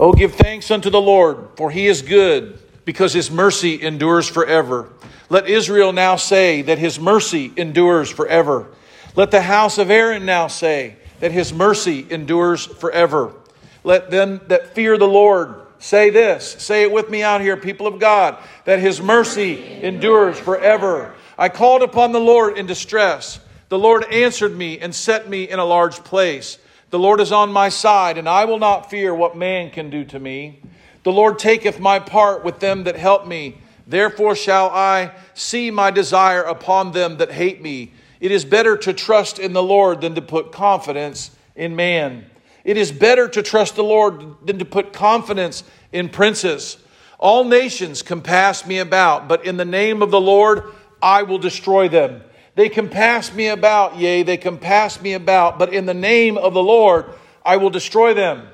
Oh, give thanks unto the Lord, for he is good, because his mercy endures forever. Let Israel now say that his mercy endures forever. Let the house of Aaron now say that his mercy endures forever. Let them that fear the Lord say this. Say it with me out here, people of God, that his mercy endures forever. I called upon the Lord in distress. The Lord answered me and set me in a large place. The Lord is on my side, and I will not fear what man can do to me. The Lord taketh my part with them that help me. Therefore shall I see my desire upon them that hate me. It is better to trust in the Lord than to put confidence in man. It is better to trust the Lord than to put confidence in princes. All nations compass me about, but in the name of the Lord I will destroy them. They compass me about, yea, they compass me about, but in the name of the Lord I will destroy them.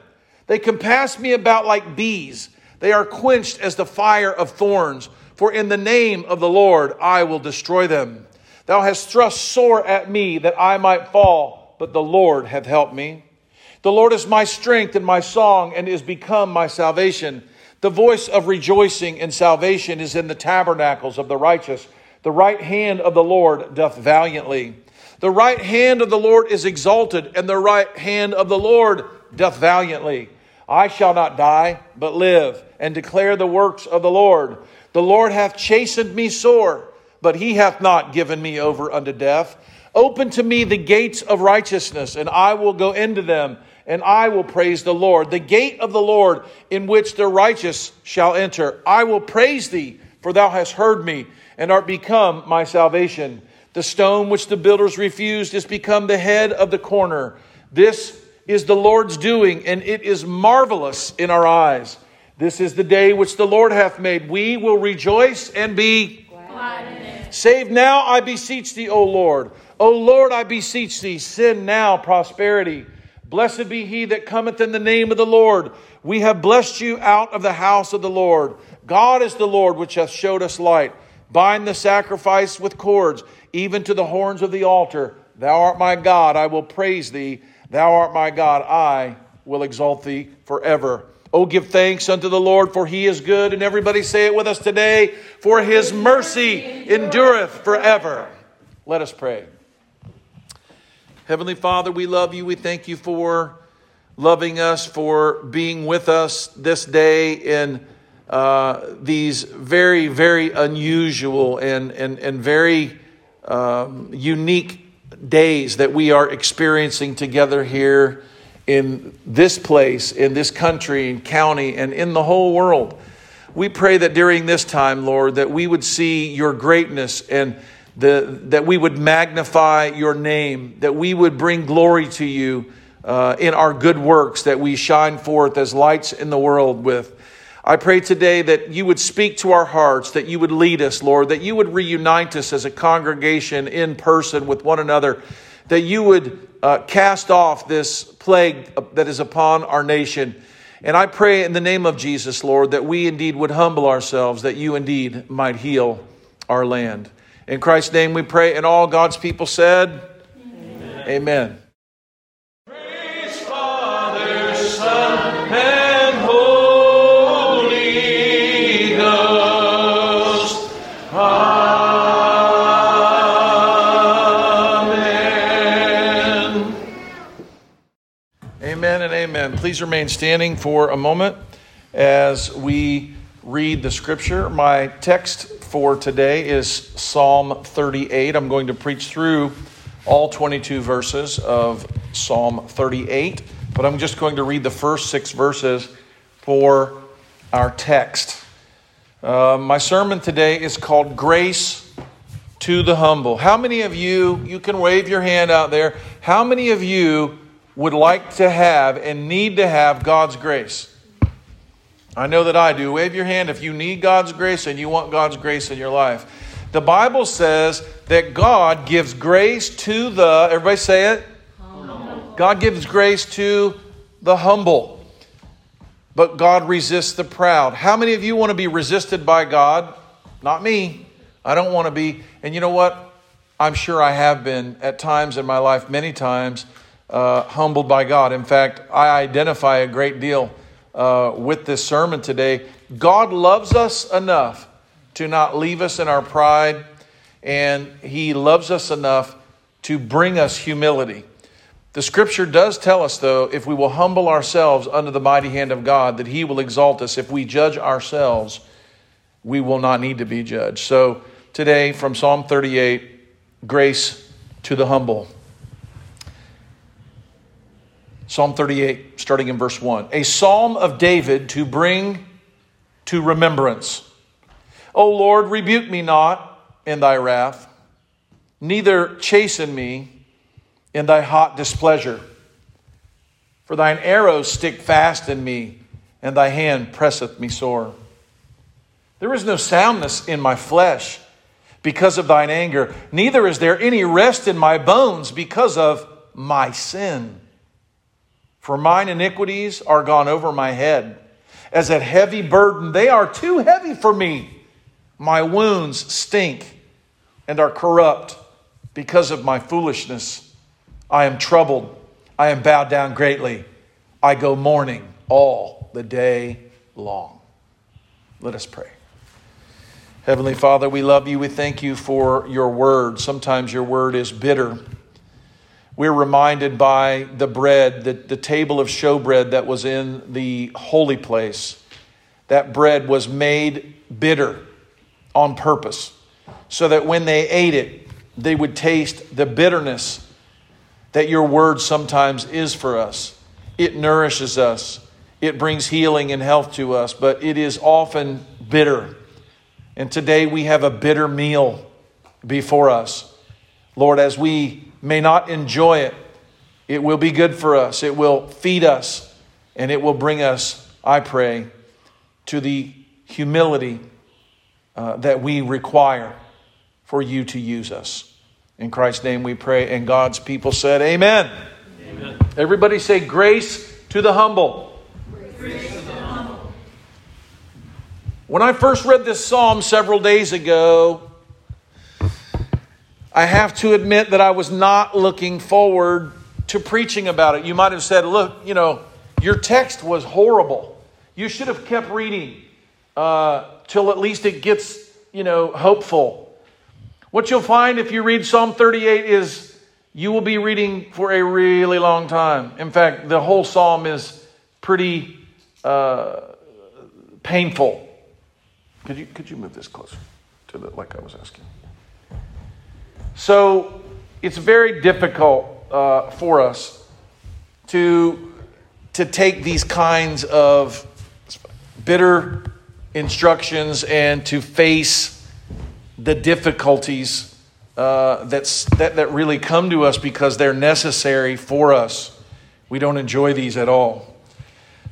They compass me about like bees. They are quenched as the fire of thorns. For in the name of the Lord I will destroy them. Thou hast thrust sore at me that I might fall, but the Lord hath helped me. The Lord is my strength and my song, and is become my salvation. The voice of rejoicing and salvation is in the tabernacles of the righteous. The right hand of the Lord doth valiantly. The right hand of the Lord is exalted, and the right hand of the Lord doth valiantly. I shall not die, but live, and declare the works of the Lord. The Lord hath chastened me sore, but he hath not given me over unto death. Open to me the gates of righteousness, and I will go into them, and I will praise the Lord. The gate of the Lord in which the righteous shall enter. I will praise thee, for thou hast heard me, and art become my salvation. The stone which the builders refused is become the head of the corner. This is the Lord's doing, and it is marvelous in our eyes. This is the day which the Lord hath made. We will rejoice and be glad. In it. Save now, I beseech thee, O Lord. O Lord, I beseech thee, send now prosperity. Blessed be he that cometh in the name of the Lord. We have blessed you out of the house of the Lord. God is the Lord which hath showed us light. Bind the sacrifice with cords, even to the horns of the altar. Thou art my God, I will praise thee. Thou art my God, I will exalt thee forever. Oh, give thanks unto the Lord, for he is good. And everybody say it with us today, for his mercy endureth forever. Let us pray. Heavenly Father, we love you. We thank you for loving us, for being with us this day in uh, these very, very unusual and, and, and very um, unique days that we are experiencing together here in this place, in this country and county, and in the whole world. We pray that during this time, Lord, that we would see your greatness and the, that we would magnify your name, that we would bring glory to you uh, in our good works, that we shine forth as lights in the world with. I pray today that you would speak to our hearts, that you would lead us, Lord, that you would reunite us as a congregation in person with one another, that you would uh, cast off this plague that is upon our nation. And I pray in the name of Jesus, Lord, that we indeed would humble ourselves, that you indeed might heal our land. In Christ's name we pray, and all God's people said, Amen. Amen. Please remain standing for a moment as we read the scripture. My text for today is Psalm 38. I'm going to preach through all 22 verses of Psalm 38, but I'm just going to read the first six verses for our text. Uh, my sermon today is called Grace to the Humble. How many of you, you can wave your hand out there, how many of you would like to have and need to have God's grace? I know that I do. Wave your hand if you need God's grace and you want God's grace in your life. The Bible says that God gives grace to the, everybody say it? Humble. God gives grace to the humble but God resists the proud. How many of you want to be resisted by God? Not me. I don't want to be. And you know what? I'm sure I have been at times in my life, many times, uh, humbled by God. In fact, I identify a great deal uh, with this sermon today. God loves us enough to not leave us in our pride, and He loves us enough to bring us humility. The scripture does tell us, though, if we will humble ourselves under the mighty hand of God, that He will exalt us. If we judge ourselves, we will not need to be judged. So, today, from Psalm 38, grace to the humble. Psalm 38, starting in verse 1. A psalm of David to bring to remembrance. O Lord, rebuke me not in thy wrath, neither chasten me in thy hot displeasure. For thine arrows stick fast in me, and thy hand presseth me sore. There is no soundness in my flesh because of thine anger, neither is there any rest in my bones because of my sin. For mine iniquities are gone over my head. As a heavy burden, they are too heavy for me. My wounds stink and are corrupt because of my foolishness. I am troubled. I am bowed down greatly. I go mourning all the day long. Let us pray. Heavenly Father, we love you. We thank you for your word. Sometimes your word is bitter. We're reminded by the bread, the, the table of showbread that was in the holy place. That bread was made bitter on purpose so that when they ate it, they would taste the bitterness that your word sometimes is for us. It nourishes us, it brings healing and health to us, but it is often bitter. And today we have a bitter meal before us. Lord, as we may not enjoy it, it will be good for us. It will feed us, and it will bring us, I pray, to the humility uh, that we require for you to use us. In Christ's name we pray. And God's people said, Amen. Amen. Everybody say, Grace to the humble. Grace to the humble. When I first read this psalm several days ago, I have to admit that I was not looking forward to preaching about it. You might have said, Look, you know, your text was horrible. You should have kept reading uh, till at least it gets, you know, hopeful. What you'll find if you read Psalm 38 is you will be reading for a really long time. In fact, the whole psalm is pretty uh, painful. Could you, could you move this closer to the, like I was asking? So it's very difficult uh, for us to, to take these kinds of bitter instructions and to face the difficulties uh, that, that really come to us because they're necessary for us. We don't enjoy these at all.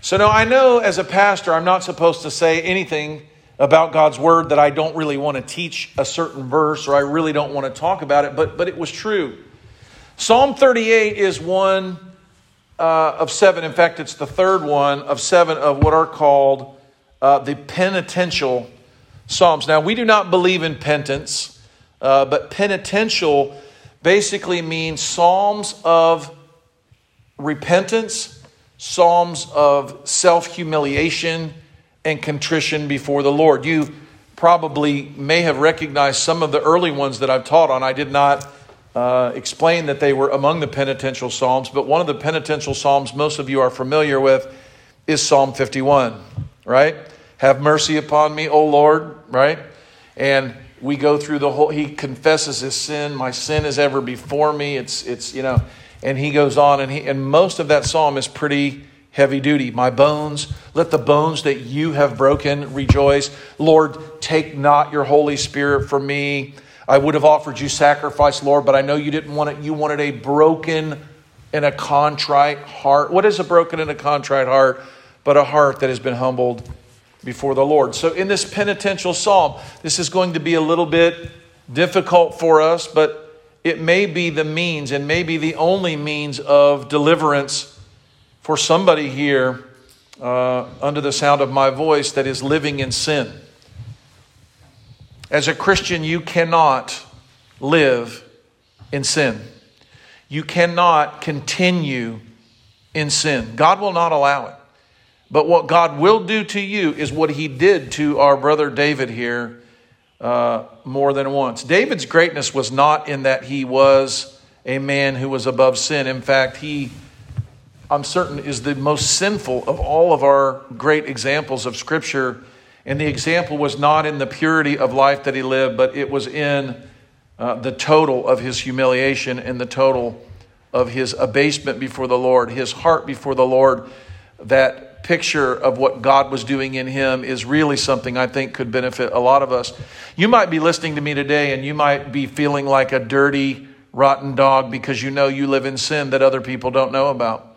So, now I know as a pastor, I'm not supposed to say anything about God's word that I don't really want to teach a certain verse or I really don't want to talk about it, but, but it was true. Psalm 38 is one uh, of seven. In fact, it's the third one of seven of what are called uh, the penitential Psalms. Now, we do not believe in penance, uh, but penitential basically means Psalms of repentance, Psalms of self humiliation and contrition before the Lord. You probably may have recognized some of the early ones that I've taught on. I did not uh, explained that they were among the penitential psalms, but one of the penitential psalms most of you are familiar with is Psalm 51, right? Have mercy upon me, O Lord, right? And we go through the whole, he confesses his sin. My sin is ever before me. It's, it's, you know, and he goes on, and, he, and most of that psalm is pretty heavy duty. My bones, let the bones that you have broken rejoice. Lord, take not your Holy Spirit from me. I would have offered you sacrifice, Lord, but I know you didn't want it. You wanted a broken and a contrite heart. What is a broken and a contrite heart? But a heart that has been humbled before the Lord. So, in this penitential psalm, this is going to be a little bit difficult for us, but it may be the means and may be the only means of deliverance for somebody here uh, under the sound of my voice that is living in sin. As a Christian, you cannot live in sin. You cannot continue in sin. God will not allow it. But what God will do to you is what he did to our brother David here uh, more than once. David's greatness was not in that he was a man who was above sin. In fact, he, I'm certain, is the most sinful of all of our great examples of Scripture and the example was not in the purity of life that he lived, but it was in uh, the total of his humiliation and the total of his abasement before the Lord, his heart before the Lord. That picture of what God was doing in him is really something I think could benefit a lot of us. You might be listening to me today and you might be feeling like a dirty, rotten dog because you know you live in sin that other people don't know about.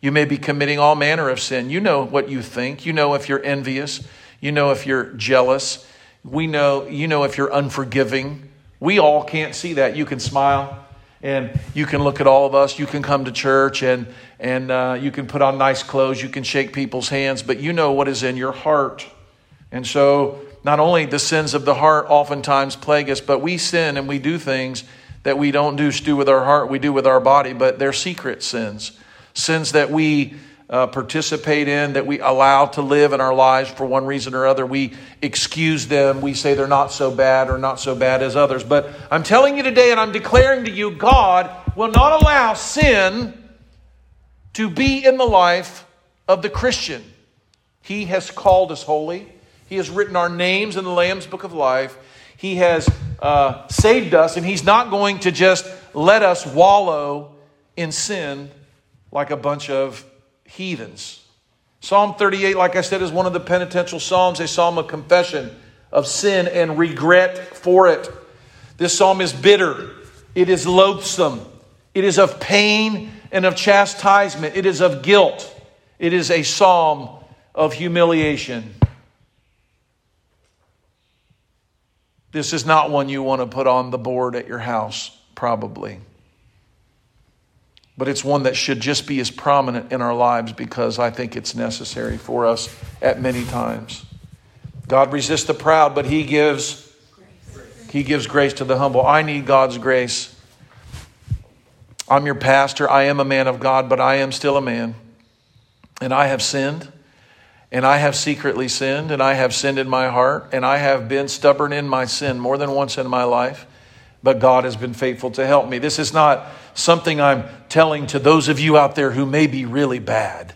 You may be committing all manner of sin. You know what you think. You know if you're envious. You know if you're jealous. We know, you know if you're unforgiving. We all can't see that. You can smile and you can look at all of us. You can come to church and, and uh, you can put on nice clothes. You can shake people's hands, but you know what is in your heart. And so, not only the sins of the heart oftentimes plague us, but we sin and we do things that we don't do, do with our heart, we do with our body, but they're secret sins. Sins that we uh, participate in, that we allow to live in our lives for one reason or other. We excuse them. We say they're not so bad or not so bad as others. But I'm telling you today, and I'm declaring to you, God will not allow sin to be in the life of the Christian. He has called us holy, He has written our names in the Lamb's book of life. He has uh, saved us, and He's not going to just let us wallow in sin like a bunch of heathens. Psalm 38, like I said, is one of the penitential psalms, a psalm of confession of sin and regret for it. This psalm is bitter, it is loathsome, it is of pain and of chastisement, it is of guilt, it is a psalm of humiliation. This is not one you want to put on the board at your house, probably but it's one that should just be as prominent in our lives because I think it's necessary for us at many times. God resists the proud, but he gives he gives grace to the humble. I need God's grace. I'm your pastor. I am a man of God, but I am still a man. And I have sinned, and I have secretly sinned, and I have sinned in my heart, and I have been stubborn in my sin more than once in my life but God has been faithful to help me. This is not something I'm telling to those of you out there who may be really bad.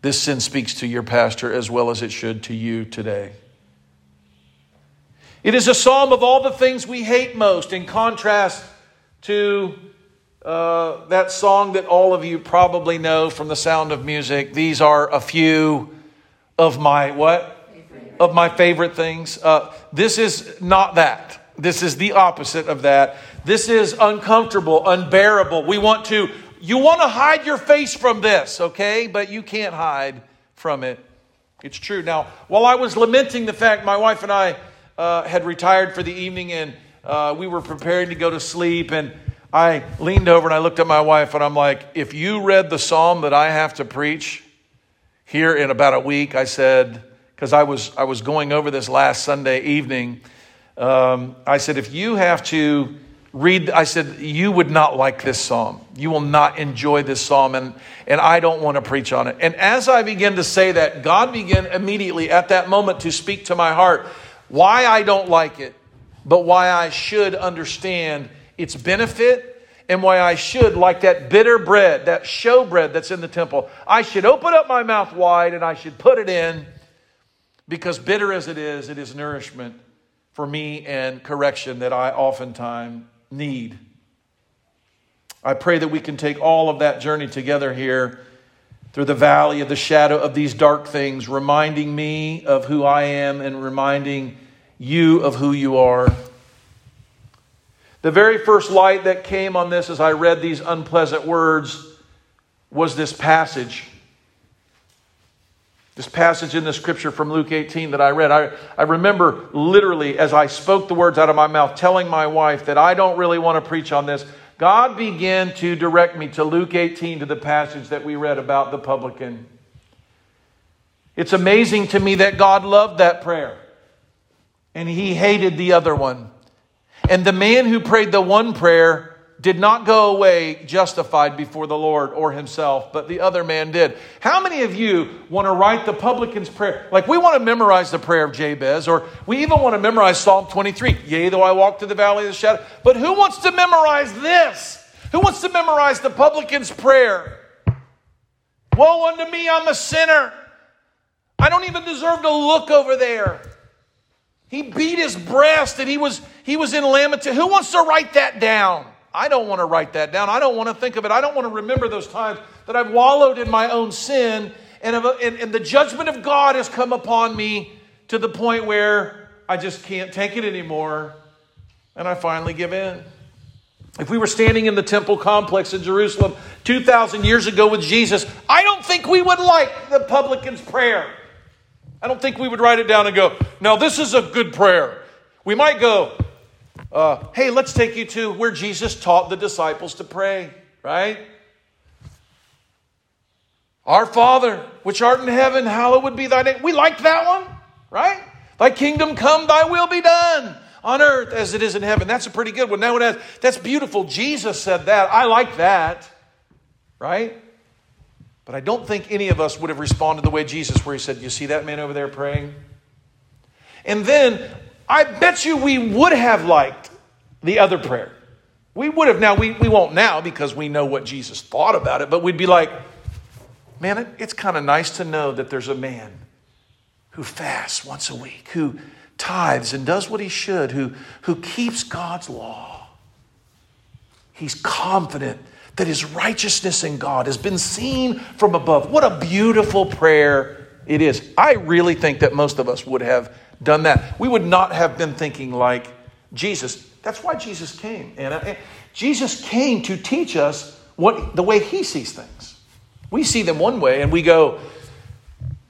This sin speaks to your pastor as well as it should to you today. It is a psalm of all the things we hate most, in contrast to uh, that song that all of you probably know from the sound of music. These are a few of my what? Of my favorite things. Uh, this is not that. This is the opposite of that. This is uncomfortable, unbearable. We want to, you want to hide your face from this, okay? But you can't hide from it. It's true. Now, while I was lamenting the fact my wife and I uh, had retired for the evening and uh, we were preparing to go to sleep, and I leaned over and I looked at my wife and I'm like, if you read the psalm that I have to preach here in about a week, I said, because I was, I was going over this last Sunday evening um, I said, if you have to read, I said, you would not like this psalm. You will not enjoy this psalm, and, and I don't want to preach on it. And as I began to say that, God began immediately at that moment to speak to my heart why I don't like it, but why I should understand its benefit, and why I should, like that bitter bread, that show bread that's in the temple, I should open up my mouth wide and I should put it in because bitter as it is, it is nourishment for me and correction that I oftentimes need. I pray that we can take all of that journey together here through the valley of the shadow of these dark things, reminding me of who I am and reminding you of who you are. The very first light that came on this as I read these unpleasant words was this passage. This passage in the scripture from Luke 18 that I read. I, I remember literally as I spoke the words out of my mouth, telling my wife that I don't really want to preach on this. God began to direct me to Luke 18 to the passage that we read about the publican. It's amazing to me that God loved that prayer and he hated the other one. And the man who prayed the one prayer did not go away justified before the Lord or himself, but the other man did. How many of you want to write the publican's prayer? Like we want to memorize the prayer of Jabez, or we even want to memorize Psalm 23. Yea, though I walk through the valley of the shadow. But who wants to memorize this? Who wants to memorize the publican's prayer? Woe unto me, I'm a sinner. I don't even deserve to look over there. He beat his breast and he was, he was in lamentation. Who wants to write that down? I don't want to write that down. I don't want to think of it. I don't want to remember those times that I've wallowed in my own sin and, and, and the judgment of God has come upon me to the point where I just can't take it anymore and I finally give in. If we were standing in the temple complex in Jerusalem 2,000 years ago with Jesus, I don't think we would like the publican's prayer. I don't think we would write it down and go, now this is a good prayer. We might go, uh, hey, let's take you to where Jesus taught the disciples to pray, right? Our Father, which art in heaven, hallowed be thy name. We like that one, right? Thy kingdom come, thy will be done on earth as it is in heaven. That's a pretty good one. Now, it has, that's beautiful. Jesus said that. I like that, right? But I don't think any of us would have responded the way Jesus, where he said, You see that man over there praying? And then I bet you we would have liked the other prayer. We would have now, we, we won't now because we know what Jesus thought about it, but we'd be like, man, it, it's kind of nice to know that there's a man who fasts once a week, who tithes and does what he should, who, who keeps God's law. He's confident that his righteousness in God has been seen from above. What a beautiful prayer it is. I really think that most of us would have done that. We would not have been thinking like Jesus. That's why Jesus came. And eh, Jesus came to teach us what the way he sees things. We see them one way and we go,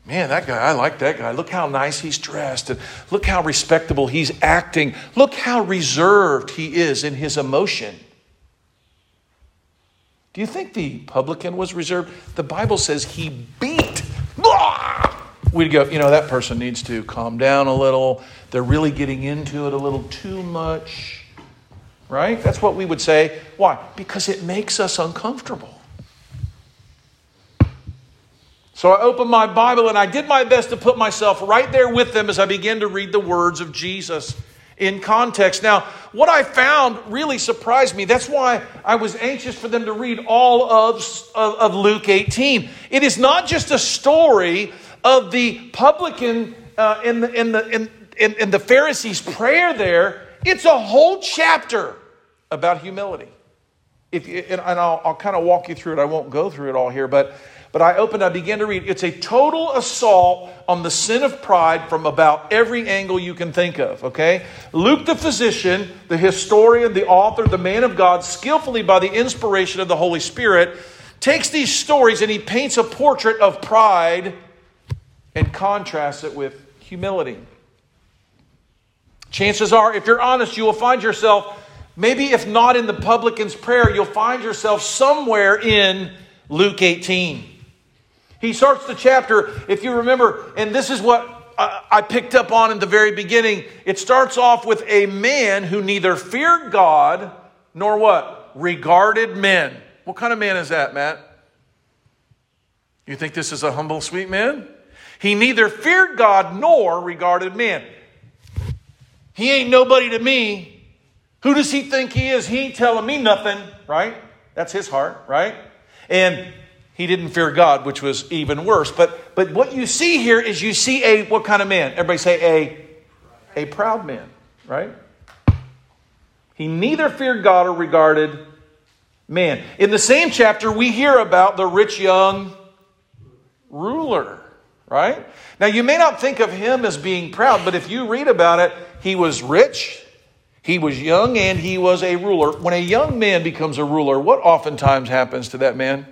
Man, that guy, I like that guy. Look how nice he's dressed. And look how respectable he's acting. Look how reserved he is in his emotion. Do you think the publican was reserved? The Bible says he beat. We'd go, you know, that person needs to calm down a little. They're really getting into it a little too much. Right? That's what we would say. Why? Because it makes us uncomfortable. So I opened my Bible and I did my best to put myself right there with them as I began to read the words of Jesus in context. Now, what I found really surprised me. That's why I was anxious for them to read all of, of, of Luke 18. It is not just a story of the publican uh, in, the, in, the, in, in, in the Pharisees' prayer there, it's a whole chapter about humility. If you, and I'll, I'll kind of walk you through it. I won't go through it all here, but but I opened, I began to read. It's a total assault on the sin of pride from about every angle you can think of, okay? Luke, the physician, the historian, the author, the man of God, skillfully by the inspiration of the Holy Spirit, takes these stories and he paints a portrait of pride and contrasts it with humility. Chances are, if you're honest, you will find yourself, maybe if not in the publican's prayer, you'll find yourself somewhere in Luke 18. He starts the chapter, if you remember, and this is what I picked up on in the very beginning. It starts off with a man who neither feared God nor what? Regarded men. What kind of man is that, Matt? You think this is a humble, sweet man? He neither feared God nor regarded men. He ain't nobody to me. Who does he think he is? He ain't telling me nothing, right? That's his heart, right? And he didn't fear God, which was even worse. But but what you see here is you see a what kind of man? Everybody say a a proud man, right? He neither feared God or regarded man. In the same chapter, we hear about the rich young ruler, right? Now, you may not think of him as being proud, but if you read about it, he was rich, he was young, and he was a ruler. When a young man becomes a ruler, what oftentimes happens to that man?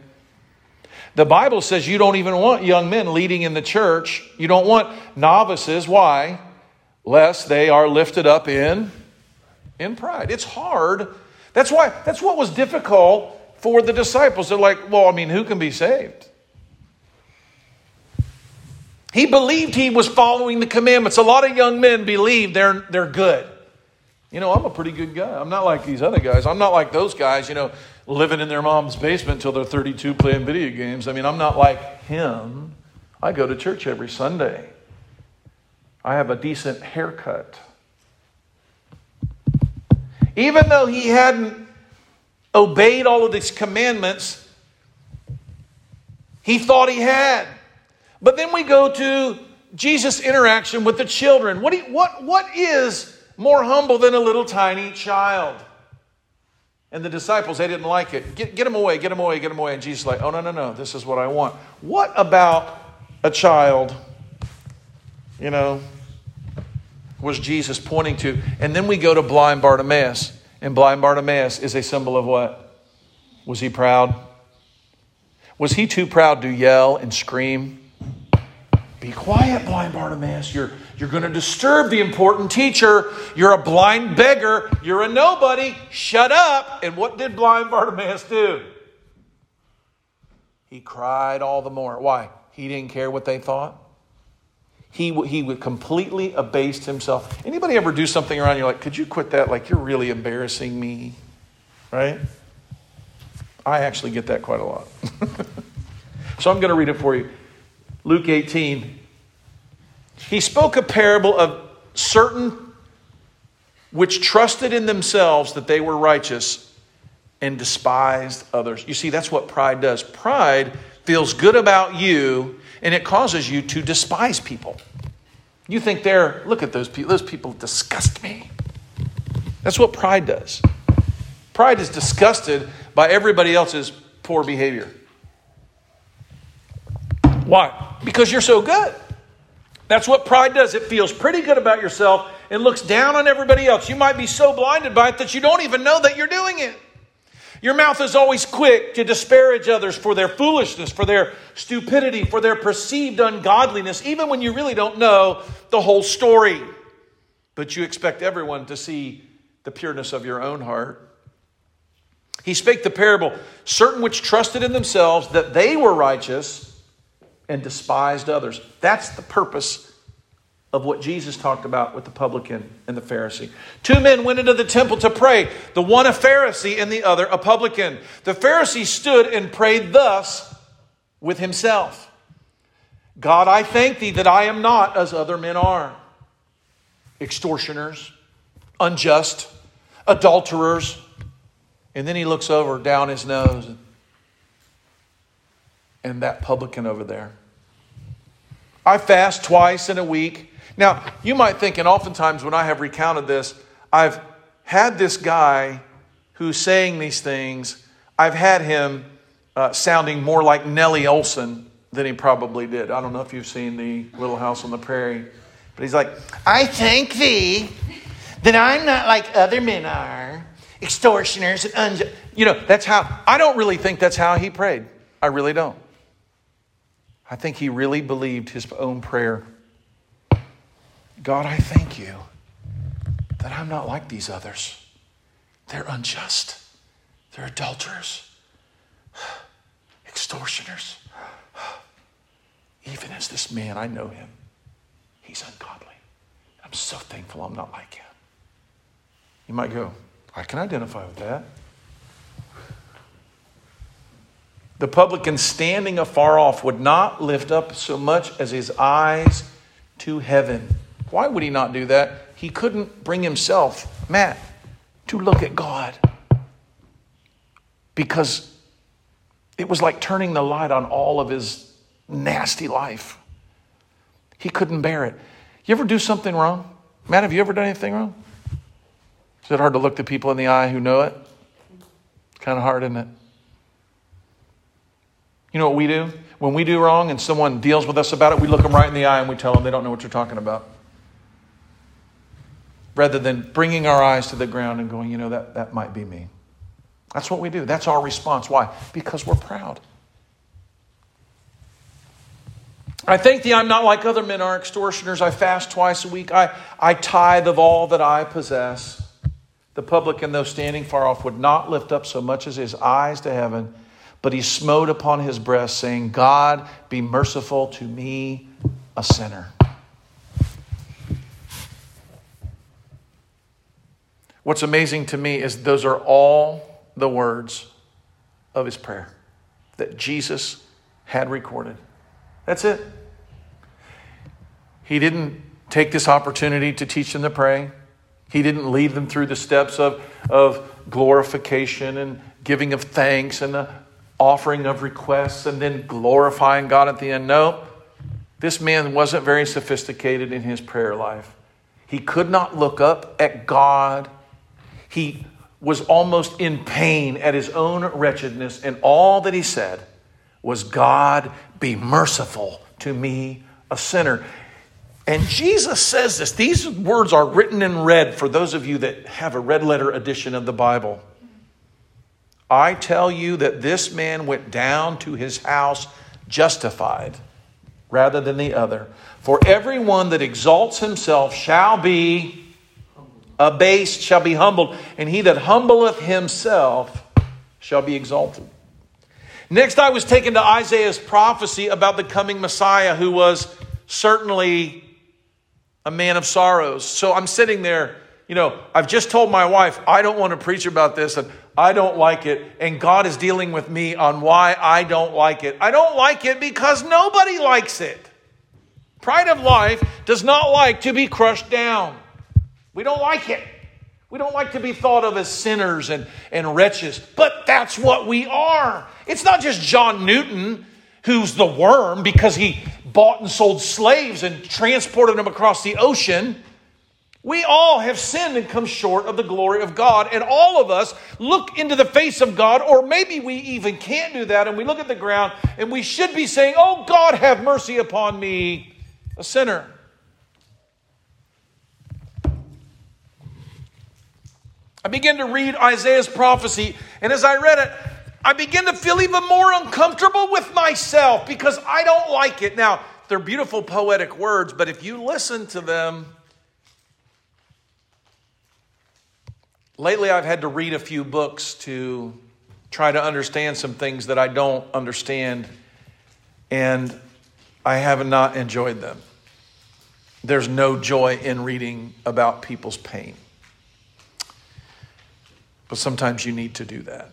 The Bible says you don't even want young men leading in the church. You don't want novices. Why? Lest they are lifted up in, in pride. It's hard. That's why that's what was difficult for the disciples. They're like, well, I mean, who can be saved? He believed he was following the commandments. A lot of young men believe they're, they're good. You know, I'm a pretty good guy. I'm not like these other guys. I'm not like those guys, you know, living in their mom's basement until they're 32 playing video games. I mean, I'm not like him. I go to church every Sunday. I have a decent haircut. Even though he hadn't obeyed all of these commandments, he thought he had. But then we go to Jesus' interaction with the children. What, you, what, what is more humble than a little tiny child? And the disciples, they didn't like it. Get, get him away, get him away, get him away. And Jesus like, oh, no, no, no, this is what I want. What about a child, you know, was Jesus pointing to? And then we go to blind Bartimaeus. And blind Bartimaeus is a symbol of what? Was he proud? Was he too proud to yell and scream? Be quiet, blind Bartimaeus. You're, you're going to disturb the important teacher. You're a blind beggar. You're a nobody. Shut up. And what did blind Bartimaeus do? He cried all the more. Why? He didn't care what they thought. He, he would completely abased himself. Anybody ever do something around you like, could you quit that? Like, you're really embarrassing me. Right? I actually get that quite a lot. so I'm going to read it for you. Luke 18. He spoke a parable of certain which trusted in themselves that they were righteous and despised others. You see, that's what pride does. Pride feels good about you and it causes you to despise people. You think they're, look at those people, those people disgust me. That's what pride does. Pride is disgusted by everybody else's poor behavior. Why? Because you're so good. That's what pride does. It feels pretty good about yourself and looks down on everybody else. You might be so blinded by it that you don't even know that you're doing it. Your mouth is always quick to disparage others for their foolishness, for their stupidity, for their perceived ungodliness, even when you really don't know the whole story. But you expect everyone to see the pureness of your own heart. He spake the parable certain which trusted in themselves that they were righteous and despised others. That's the purpose of what Jesus talked about with the publican and the Pharisee. Two men went into the temple to pray, the one a Pharisee and the other a publican. The Pharisee stood and prayed thus with himself God, I thank thee that I am not as other men are extortioners, unjust, adulterers. And then he looks over down his nose and that publican over there. I fast twice in a week. Now, you might think, and oftentimes when I have recounted this, I've had this guy who's saying these things, I've had him uh, sounding more like Nellie Oleson than he probably did. I don't know if you've seen the Little House on the Prairie, but he's like, I thank thee that I'm not like other men are, extortioners and unjust. You know, that's how, I don't really think that's how he prayed. I really don't. I think he really believed his own prayer God, I thank you that I'm not like these others. They're unjust, they're adulterers, extortioners. Even as this man, I know him, he's ungodly. I'm so thankful I'm not like him. You might go, I can identify with that. The publican standing afar off would not lift up so much as his eyes to heaven. Why would he not do that? He couldn't bring himself, Matt, to look at God because it was like turning the light on all of his nasty life. He couldn't bear it. You ever do something wrong? Matt, have you ever done anything wrong? Is it hard to look the people in the eye who know it? Kind of hard, isn't it? You know what we do? When we do wrong and someone deals with us about it, we look them right in the eye and we tell them they don't know what you're talking about. Rather than bringing our eyes to the ground and going, you know, that, that might be me. That's what we do. That's our response. Why? Because we're proud. I thank thee I'm not like other men are extortioners. I fast twice a week. I, I tithe of all that I possess. The publican, though standing far off, would not lift up so much as his eyes to heaven, but he smote upon his breast, saying, God, be merciful to me, a sinner. What's amazing to me is those are all the words of his prayer that Jesus had recorded. That's it. He didn't take this opportunity to teach them to pray. He didn't lead them through the steps of, of glorification and giving of thanks and the offering of requests and then glorifying God at the end. No, this man wasn't very sophisticated in his prayer life. He could not look up at God. He was almost in pain at his own wretchedness, and all that he said was, God, be merciful to me, a sinner. And Jesus says this. These words are written in red for those of you that have a red letter edition of the Bible. I tell you that this man went down to his house justified rather than the other. For everyone that exalts himself shall be abased, shall be humbled, and he that humbleth himself shall be exalted. Next, I was taken to Isaiah's prophecy about the coming Messiah, who was certainly a man of sorrows. So I'm sitting there, you know, I've just told my wife, I don't want to preach about this and I don't like it. And God is dealing with me on why I don't like it. I don't like it because nobody likes it. Pride of life does not like to be crushed down. We don't like it. We don't like to be thought of as sinners and, and wretches, but that's what we are. It's not just John Newton who's the worm because he bought and sold slaves and transported them across the ocean. We all have sinned and come short of the glory of God. And all of us look into the face of God, or maybe we even can't do that, and we look at the ground and we should be saying, Oh God, have mercy upon me, a sinner. I began to read Isaiah's prophecy, and as I read it, I begin to feel even more uncomfortable with myself because I don't like it. Now, they're beautiful poetic words, but if you listen to them, lately I've had to read a few books to try to understand some things that I don't understand, and I have not enjoyed them. There's no joy in reading about people's pain. But sometimes you need to do that.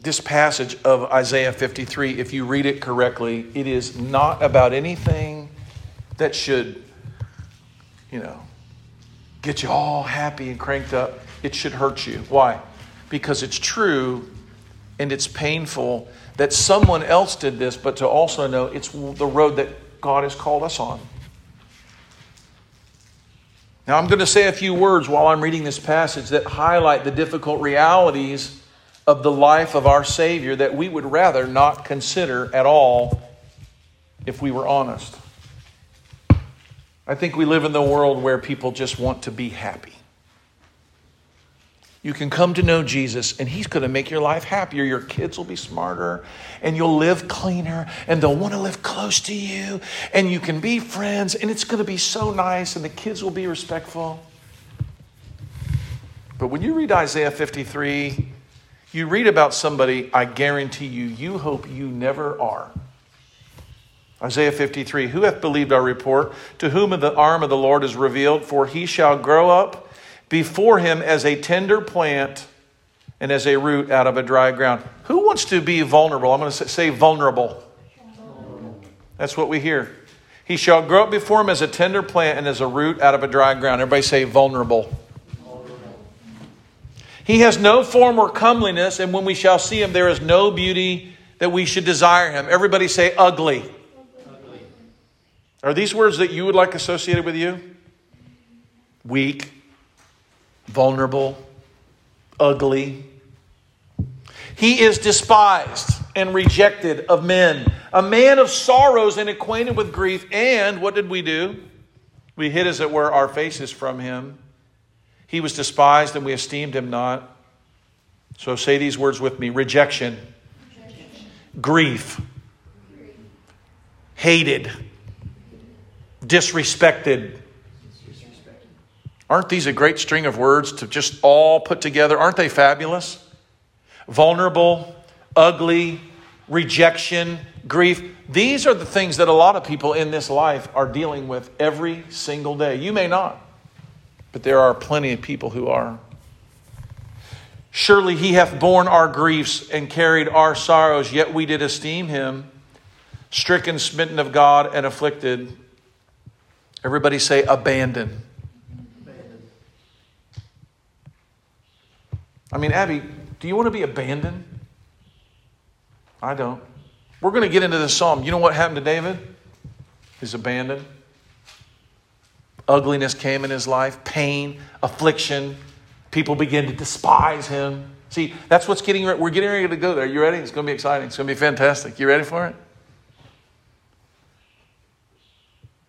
This passage of Isaiah 53, if you read it correctly, it is not about anything that should, you know, get you all happy and cranked up. It should hurt you. Why? Because it's true and it's painful that someone else did this, but to also know it's the road that God has called us on. Now, I'm going to say a few words while I'm reading this passage that highlight the difficult realities of the life of our Savior that we would rather not consider at all if we were honest. I think we live in the world where people just want to be happy. You can come to know Jesus, and He's going to make your life happier. Your kids will be smarter, and you'll live cleaner, and they'll want to live close to you, and you can be friends, and it's going to be so nice, and the kids will be respectful. But when you read Isaiah 53, you read about somebody, I guarantee you, you hope you never are. Isaiah 53 Who hath believed our report? To whom the arm of the Lord is revealed? For he shall grow up before him as a tender plant and as a root out of a dry ground. Who wants to be vulnerable? I'm going to say vulnerable. That's what we hear. He shall grow up before him as a tender plant and as a root out of a dry ground. Everybody say vulnerable. He has no form or comeliness, and when we shall see him, there is no beauty that we should desire him. Everybody say ugly. Are these words that you would like associated with you? Weak, vulnerable, ugly. He is despised and rejected of men, a man of sorrows and acquainted with grief. And what did we do? We hid, as it were, our faces from him. He was despised and we esteemed him not. So say these words with me rejection, rejection. grief, hated, disrespected. Aren't these a great string of words to just all put together? Aren't they fabulous? Vulnerable, ugly, rejection, grief. These are the things that a lot of people in this life are dealing with every single day. You may not, but there are plenty of people who are. Surely he hath borne our griefs and carried our sorrows, yet we did esteem him stricken, smitten of God, and afflicted. Everybody say, abandon. abandoned. I mean, Abby, do you want to be abandoned? I don't. We're going to get into this psalm. You know what happened to David? He's abandoned. Ugliness came in his life, pain, affliction. People begin to despise him. See, that's what's getting we're getting ready to go there. You ready? It's going to be exciting. It's going to be fantastic. You ready for it?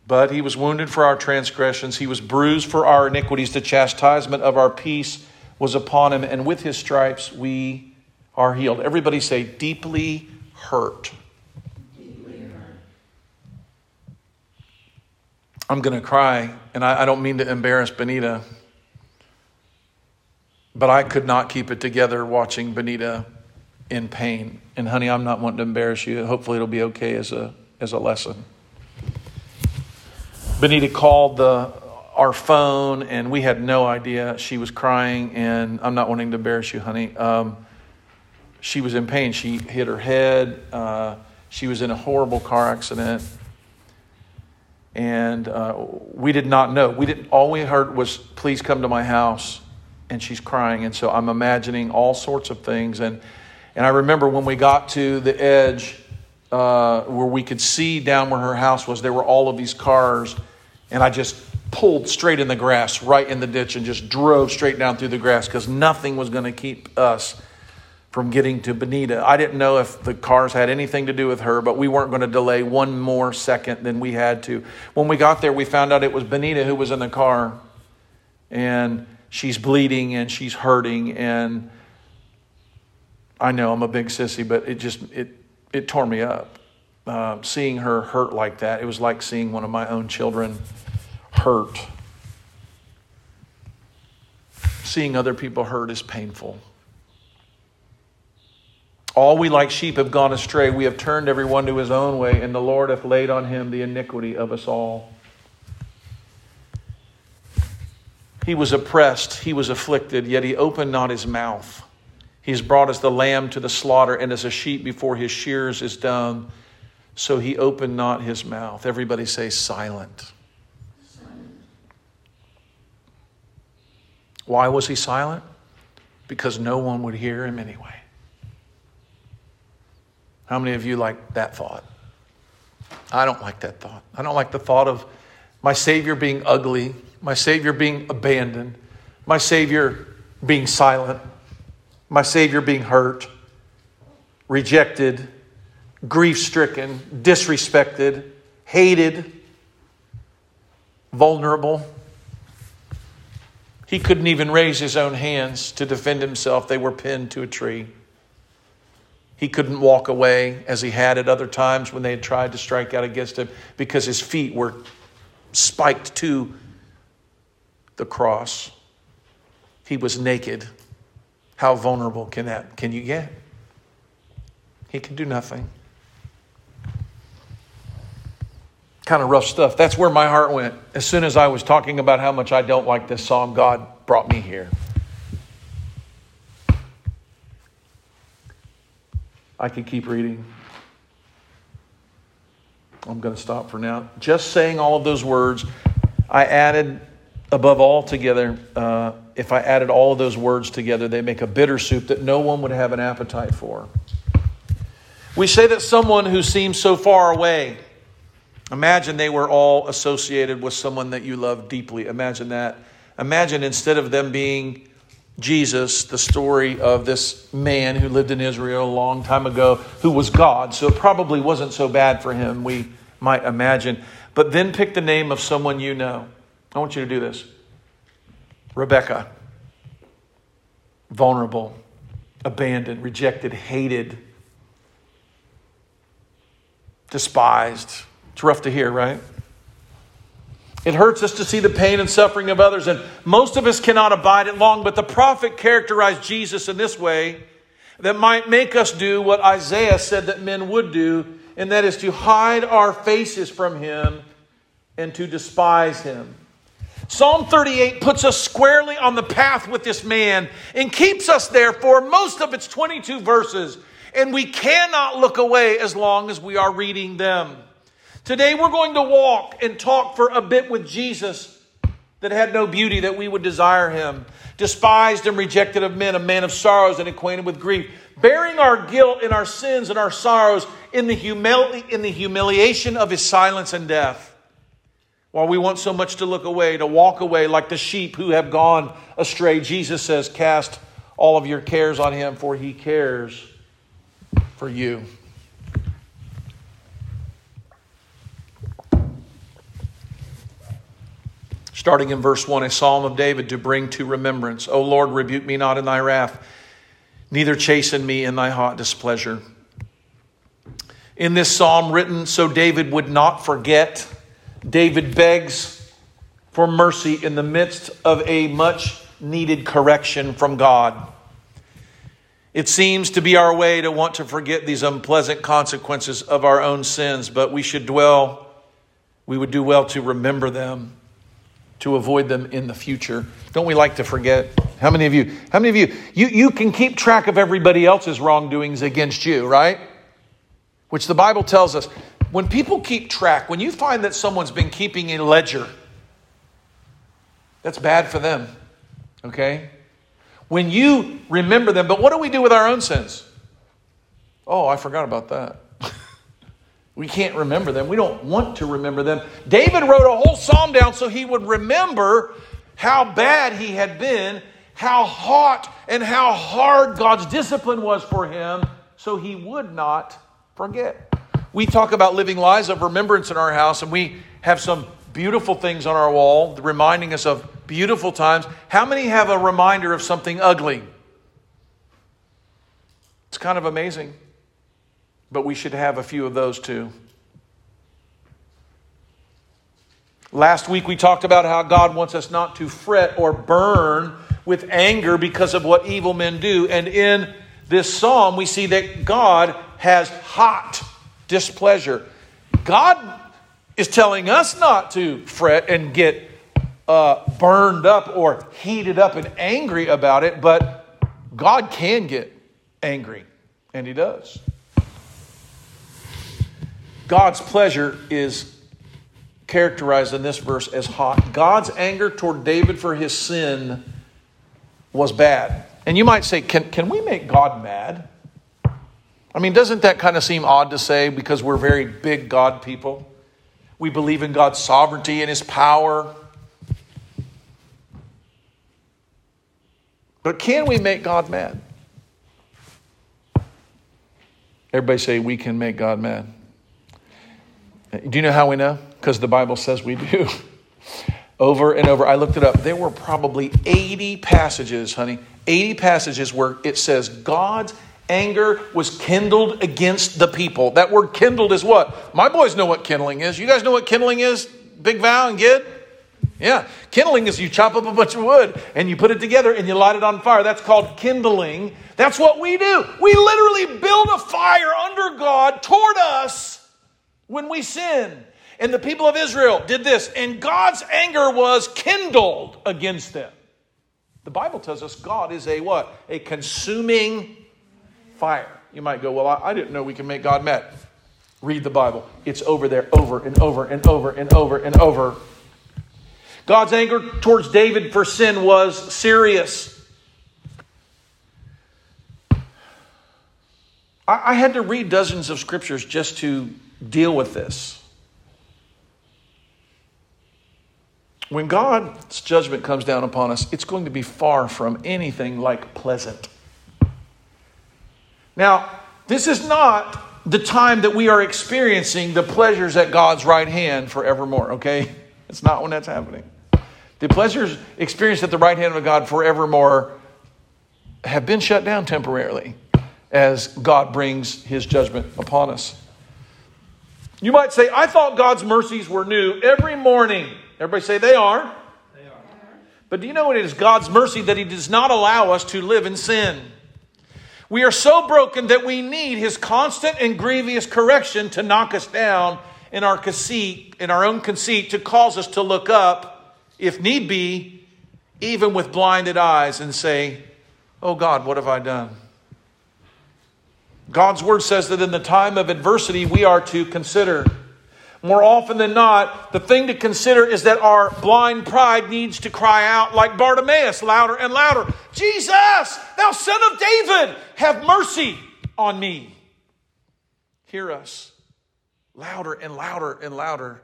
But he was wounded for our transgressions, he was bruised for our iniquities. The chastisement of our peace was upon him, and with his stripes we are healed. Everybody say, deeply hurt. I'm going to cry, and I, I, don't mean to embarrass Benita, but I could not keep it together watching Benita in pain. And honey, I'm not wanting to embarrass you. Hopefully, it'll be okay as a as a lesson. Benita called the our phone, and we had no idea she was crying. And I'm not wanting to embarrass you, honey. Um, she was in pain. She hit her head. Uh, she was in a horrible car accident. And uh, we did not know. We didn't, all we heard was, please come to my house. And she's crying. And so I'm imagining all sorts of things. And, and I remember when we got to the edge uh, where we could see down where her house was, there were all of these cars. And I just pulled straight in the grass, right in the ditch, and just drove straight down through the grass because nothing was going to keep us from getting to Benita. I didn't know if the cars had anything to do with her, but we weren't going to delay one more second than we had to. When we got there, we found out it was Benita who was in the car, and she's bleeding and she's hurting. And I know I'm a big sissy, but it just it it tore me up. Uh, seeing her hurt like that, it was like seeing one of my own children hurt. Seeing other people hurt is painful. All we like sheep have gone astray. We have turned everyone to his own way, and the Lord hath laid on him the iniquity of us all. He was oppressed, he was afflicted, yet he opened not his mouth. He has brought as the lamb to the slaughter, and as a sheep before his shears is dumb, so he opened not his mouth. Everybody say silent. Why was he silent? Because no one would hear him anyway. How many of you like that thought? I don't like that thought. I don't like the thought of my Savior being ugly, my Savior being abandoned, my Savior being silent, my Savior being hurt, rejected, grief stricken, disrespected, hated, vulnerable. He couldn't even raise his own hands to defend himself, they were pinned to a tree. He couldn't walk away as he had at other times when they had tried to strike out against him because his feet were spiked to the cross. He was naked. How vulnerable can that can you get? He can do nothing. Kind of rough stuff. That's where my heart went. As soon as I was talking about how much I don't like this psalm, God brought me here. I could keep reading. I'm going to stop for now. Just saying all of those words, I added above all together, uh, if I added all of those words together, they make a bitter soup that no one would have an appetite for. We say that someone who seems so far away, imagine they were all associated with someone that you love deeply. Imagine that. Imagine instead of them being Jesus, the story of this man who lived in Israel a long time ago, who was God. So it probably wasn't so bad for him, we might imagine. But then pick the name of someone you know. I want you to do this Rebecca. Vulnerable, abandoned, rejected, hated, despised. It's rough to hear, right? It hurts us to see the pain and suffering of others, and most of us cannot abide it long. But the prophet characterized Jesus in this way that might make us do what Isaiah said that men would do, and that is to hide our faces from him and to despise him. Psalm 38 puts us squarely on the path with this man and keeps us there for most of its 22 verses. And we cannot look away as long as we are reading them. Today we're going to walk and talk for a bit with Jesus that had no beauty that we would desire him, despised and rejected of men, a man of sorrows and acquainted with grief, bearing our guilt and our sins and our sorrows in the, humili- in the humiliation of his silence and death. While we want so much to look away, to walk away like the sheep who have gone astray, Jesus says, Cast all of your cares on him, for he cares for you. Starting in verse 1, a psalm of David to bring to remembrance. O Lord, rebuke me not in thy wrath, neither chasten me in thy hot displeasure. In this psalm written so David would not forget David begs for mercy in the midst of a much needed correction from God. It seems to be our way to want to forget these unpleasant consequences of our own sins, but we should dwell, we would do well to remember them, to avoid them in the future. Don't we like to forget? How many of you, how many of you, you, you can keep track of everybody else's wrongdoings against you, right? Which the Bible tells us when people keep track, when you find that someone's been keeping a ledger, that's bad for them. Okay? When you remember them, but what do we do with our own sins? Oh, I forgot about that. We can't remember them. We don't want to remember them. David wrote a whole psalm down so he would remember how bad he had been, how hot and how hard God's discipline was for him, so he would not forget. We talk about living lives of remembrance in our house, and we have some beautiful things on our wall reminding us of beautiful times. How many have a reminder of something ugly? It's kind of amazing. But we should have a few of those too. Last week we talked about how God wants us not to fret or burn with anger because of what evil men do. And in this psalm, we see that God has hot displeasure. God is telling us not to fret and get uh, burned up or heated up and angry about it, but God can get angry, and He does. God's pleasure is characterized in this verse as hot. God's anger toward David for his sin was bad. And you might say, can, can we make God mad? I mean, doesn't that kind of seem odd to say because we're very big God people? We believe in God's sovereignty and His power. But can we make God mad? Everybody say we can make God mad. Do you know how we know? Because the Bible says we do. over and over. I looked it up. There were probably 80 passages, honey, 80 passages where it says God's anger was kindled against the people. That word kindled is what? My boys know what kindling is. You guys know what kindling is? Big Val and Gid? Yeah. Kindling is you chop up a bunch of wood and you put it together and you light it on fire. That's called kindling. That's what we do. We literally build a fire under God toward us when we sin. And the people of Israel did this, and God's anger was kindled against them. The Bible tells us God is a what? A consuming fire. You might go, Well, I, didn't know we can make God mad. Read the Bible. It's over there over and over and over and over and over. God's anger towards David for sin was serious. I had to read dozens of scriptures just to deal with this. When God's judgment comes down upon us, it's going to be far from anything like pleasant. Now, this is not the time that we are experiencing the pleasures at God's right hand forevermore, okay? It's not when that's happening. The pleasures experienced at the right hand of God forevermore have been shut down temporarily as God brings his judgment upon us. You might say, I thought God's mercies were new every morning. Everybody say they are. They are. But do you know it is God's mercy that he does not allow us to live in sin? We are so broken that we need his constant and grievous correction to knock us down in our conceit, in our own conceit, to cause us to look up, if need be, even with blinded eyes, and say, Oh God, what have I done? God's word says that in the time of adversity, we are to consider. More often than not, the thing to consider is that our blind pride needs to cry out like Bartimaeus, louder and louder Jesus, thou son of David, have mercy on me. Hear us louder and louder and louder.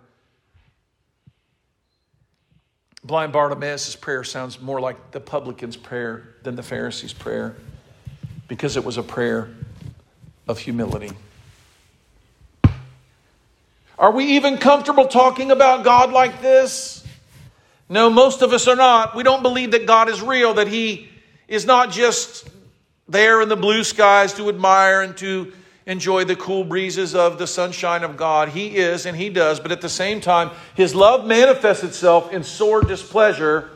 Blind Bartimaeus' prayer sounds more like the publican's prayer than the Pharisee's prayer because it was a prayer of humility. Are we even comfortable talking about God like this? No, most of us are not. We don't believe that God is real, that He is not just there in the blue skies to admire and to enjoy the cool breezes of the sunshine of God. He is, and He does, but at the same time, His love manifests itself in sore displeasure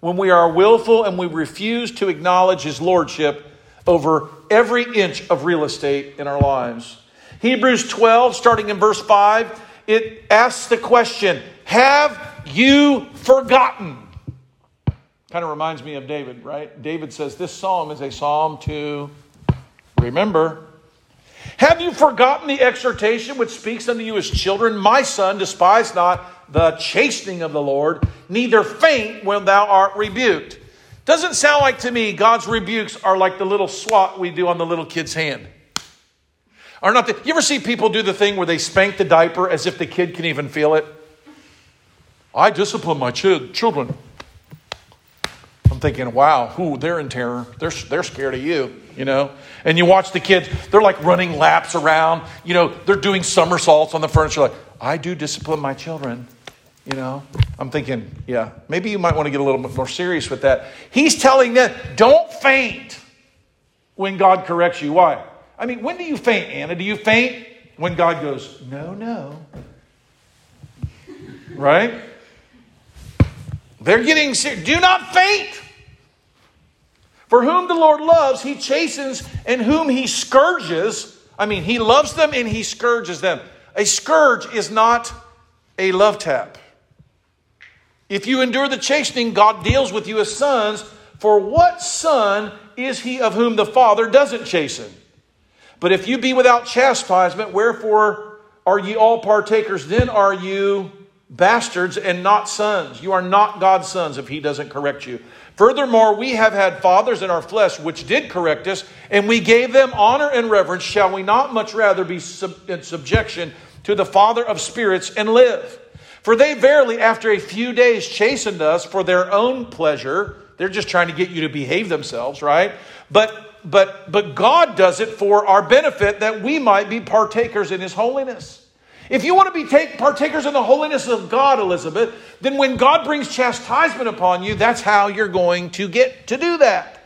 when we are willful and we refuse to acknowledge His Lordship over every inch of real estate in our lives. Hebrews 12, starting in verse 5, it asks the question Have you forgotten? Kind of reminds me of David, right? David says this psalm is a psalm to remember. Have you forgotten the exhortation which speaks unto you as children? My son, despise not the chastening of the Lord, neither faint when thou art rebuked. Doesn't sound like to me God's rebukes are like the little swat we do on the little kid's hand. Are not the, you ever see people do the thing where they spank the diaper as if the kid can even feel it? I discipline my ch- children. I'm thinking, wow, who they're in terror. They're, they're scared of you, you know? And you watch the kids, they're like running laps around, you know, they're doing somersaults on the furniture, like, I do discipline my children. You know, I'm thinking, yeah, maybe you might want to get a little bit more serious with that. He's telling them, don't faint when God corrects you. Why? I mean, when do you faint, Anna? Do you faint when God goes, no, no? Right? They're getting serious. Do not faint. For whom the Lord loves, he chastens, and whom he scourges. I mean, he loves them and he scourges them. A scourge is not a love tap. If you endure the chastening, God deals with you as sons. For what son is he of whom the Father doesn't chasten? But if you be without chastisement, wherefore are ye all partakers? Then are you bastards and not sons. You are not God's sons if he doesn't correct you. Furthermore, we have had fathers in our flesh which did correct us, and we gave them honor and reverence. Shall we not much rather be sub- in subjection to the Father of spirits and live? For they verily, after a few days, chastened us for their own pleasure. They're just trying to get you to behave themselves, right? But but but God does it for our benefit that we might be partakers in his holiness. If you want to be take, partakers in the holiness of God, Elizabeth, then when God brings chastisement upon you, that's how you're going to get to do that.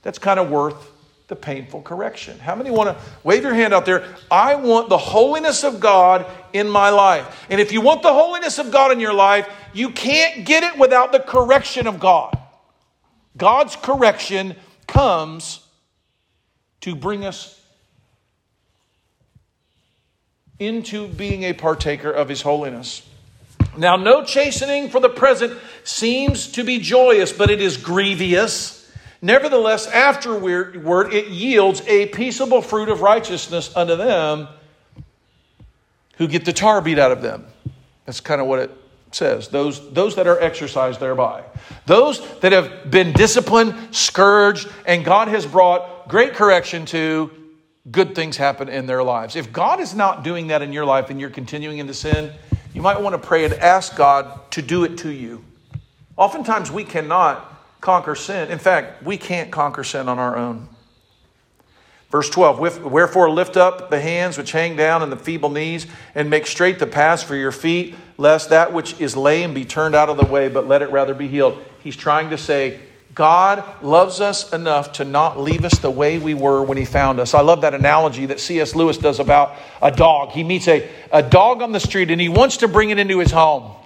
That's kind of worth the painful correction. How many want to wave your hand out there? I want the holiness of God in my life. And if you want the holiness of God in your life, you can't get it without the correction of God. God's correction comes to bring us into being a partaker of his holiness. Now, no chastening for the present seems to be joyous, but it is grievous Nevertheless, afterward it yields a peaceable fruit of righteousness unto them who get the tar beat out of them. That's kind of what it says those, those that are exercised thereby. Those that have been disciplined, scourged, and God has brought great correction to, good things happen in their lives. If God is not doing that in your life and you're continuing in the sin, you might want to pray and ask God to do it to you. Oftentimes we cannot conquer sin. In fact, we can't conquer sin on our own. Verse 12, wherefore lift up the hands which hang down and the feeble knees, and make straight the paths for your feet, lest that which is lame be turned out of the way, but let it rather be healed. He's trying to say, God loves us enough to not leave us the way we were when He found us. I love that analogy that C.S. Lewis does about a dog. He meets a, a dog on the street and he wants to bring it into his home.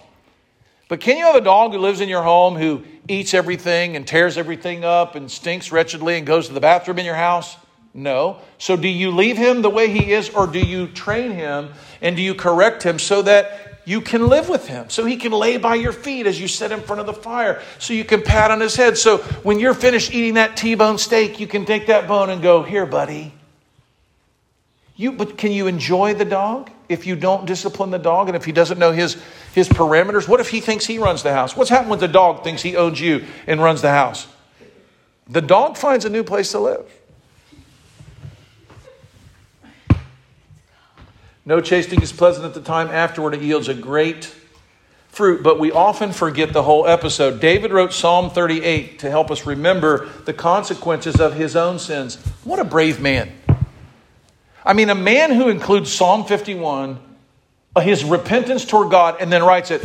But can you have a dog who lives in your home who eats everything and tears everything up and stinks wretchedly and goes to the bathroom in your house? No. So do you leave him the way he is or do you train him and do you correct him so that you can live with him. So he can lay by your feet as you sit in front of the fire. So you can pat on his head. So when you're finished eating that T bone steak, you can take that bone and go, Here, buddy. You, but can you enjoy the dog if you don't discipline the dog and if he doesn't know his, his parameters? What if he thinks he runs the house? What's happened when the dog thinks he owns you and runs the house? The dog finds a new place to live. No chastening is pleasant at the time, afterward it yields a great fruit, but we often forget the whole episode. David wrote Psalm 38 to help us remember the consequences of his own sins. What a brave man. I mean, a man who includes Psalm 51, uh, Uh, his repentance toward God, and then writes it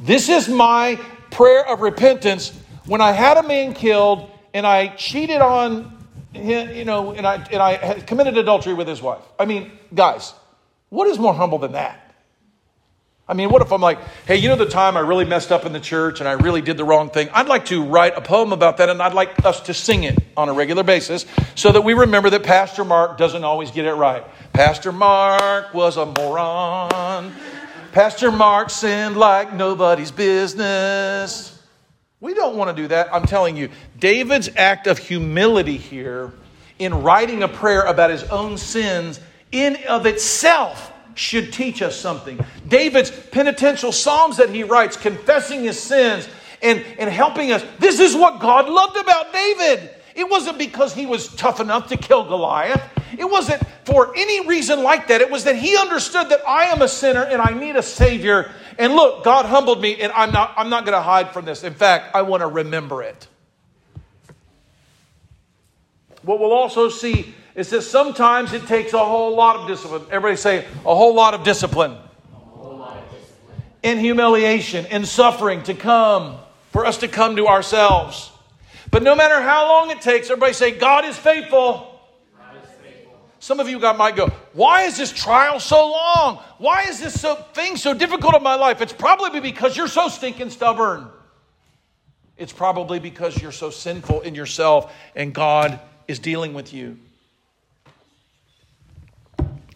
This is my prayer of repentance when I had a man killed and I cheated on him, you know, and I, and I committed adultery with his wife. I mean, guys, what is more humble than that? I mean, what if I'm like, hey, you know the time I really messed up in the church and I really did the wrong thing? I'd like to write a poem about that and I'd like us to sing it on a regular basis so that we remember that Pastor Mark doesn't always get it right. Pastor Mark was a moron. Pastor Mark sinned like nobody's business. We don't want to do that. I'm telling you, David's act of humility here in writing a prayer about his own sins in of itself should teach us something. David's penitential psalms that he writes, confessing his sins and, and helping us. This is what God loved about David. It wasn't because he was tough enough to kill Goliath. It wasn't for any reason like that. It was that he understood that I am a sinner and I need a savior. And look, God humbled me and I'm not I'm not going to hide from this. In fact, I want to remember it. What we'll also see is that sometimes it takes a whole lot of discipline. Everybody say, a whole lot of discipline. In humiliation, in suffering to come, for us to come to ourselves. But no matter how long it takes, everybody say, God is faithful. Some of you got, might go, why is this trial so long? Why is this so, thing so difficult in my life? It's probably because you're so stinking stubborn. It's probably because you're so sinful in yourself and God is dealing with you.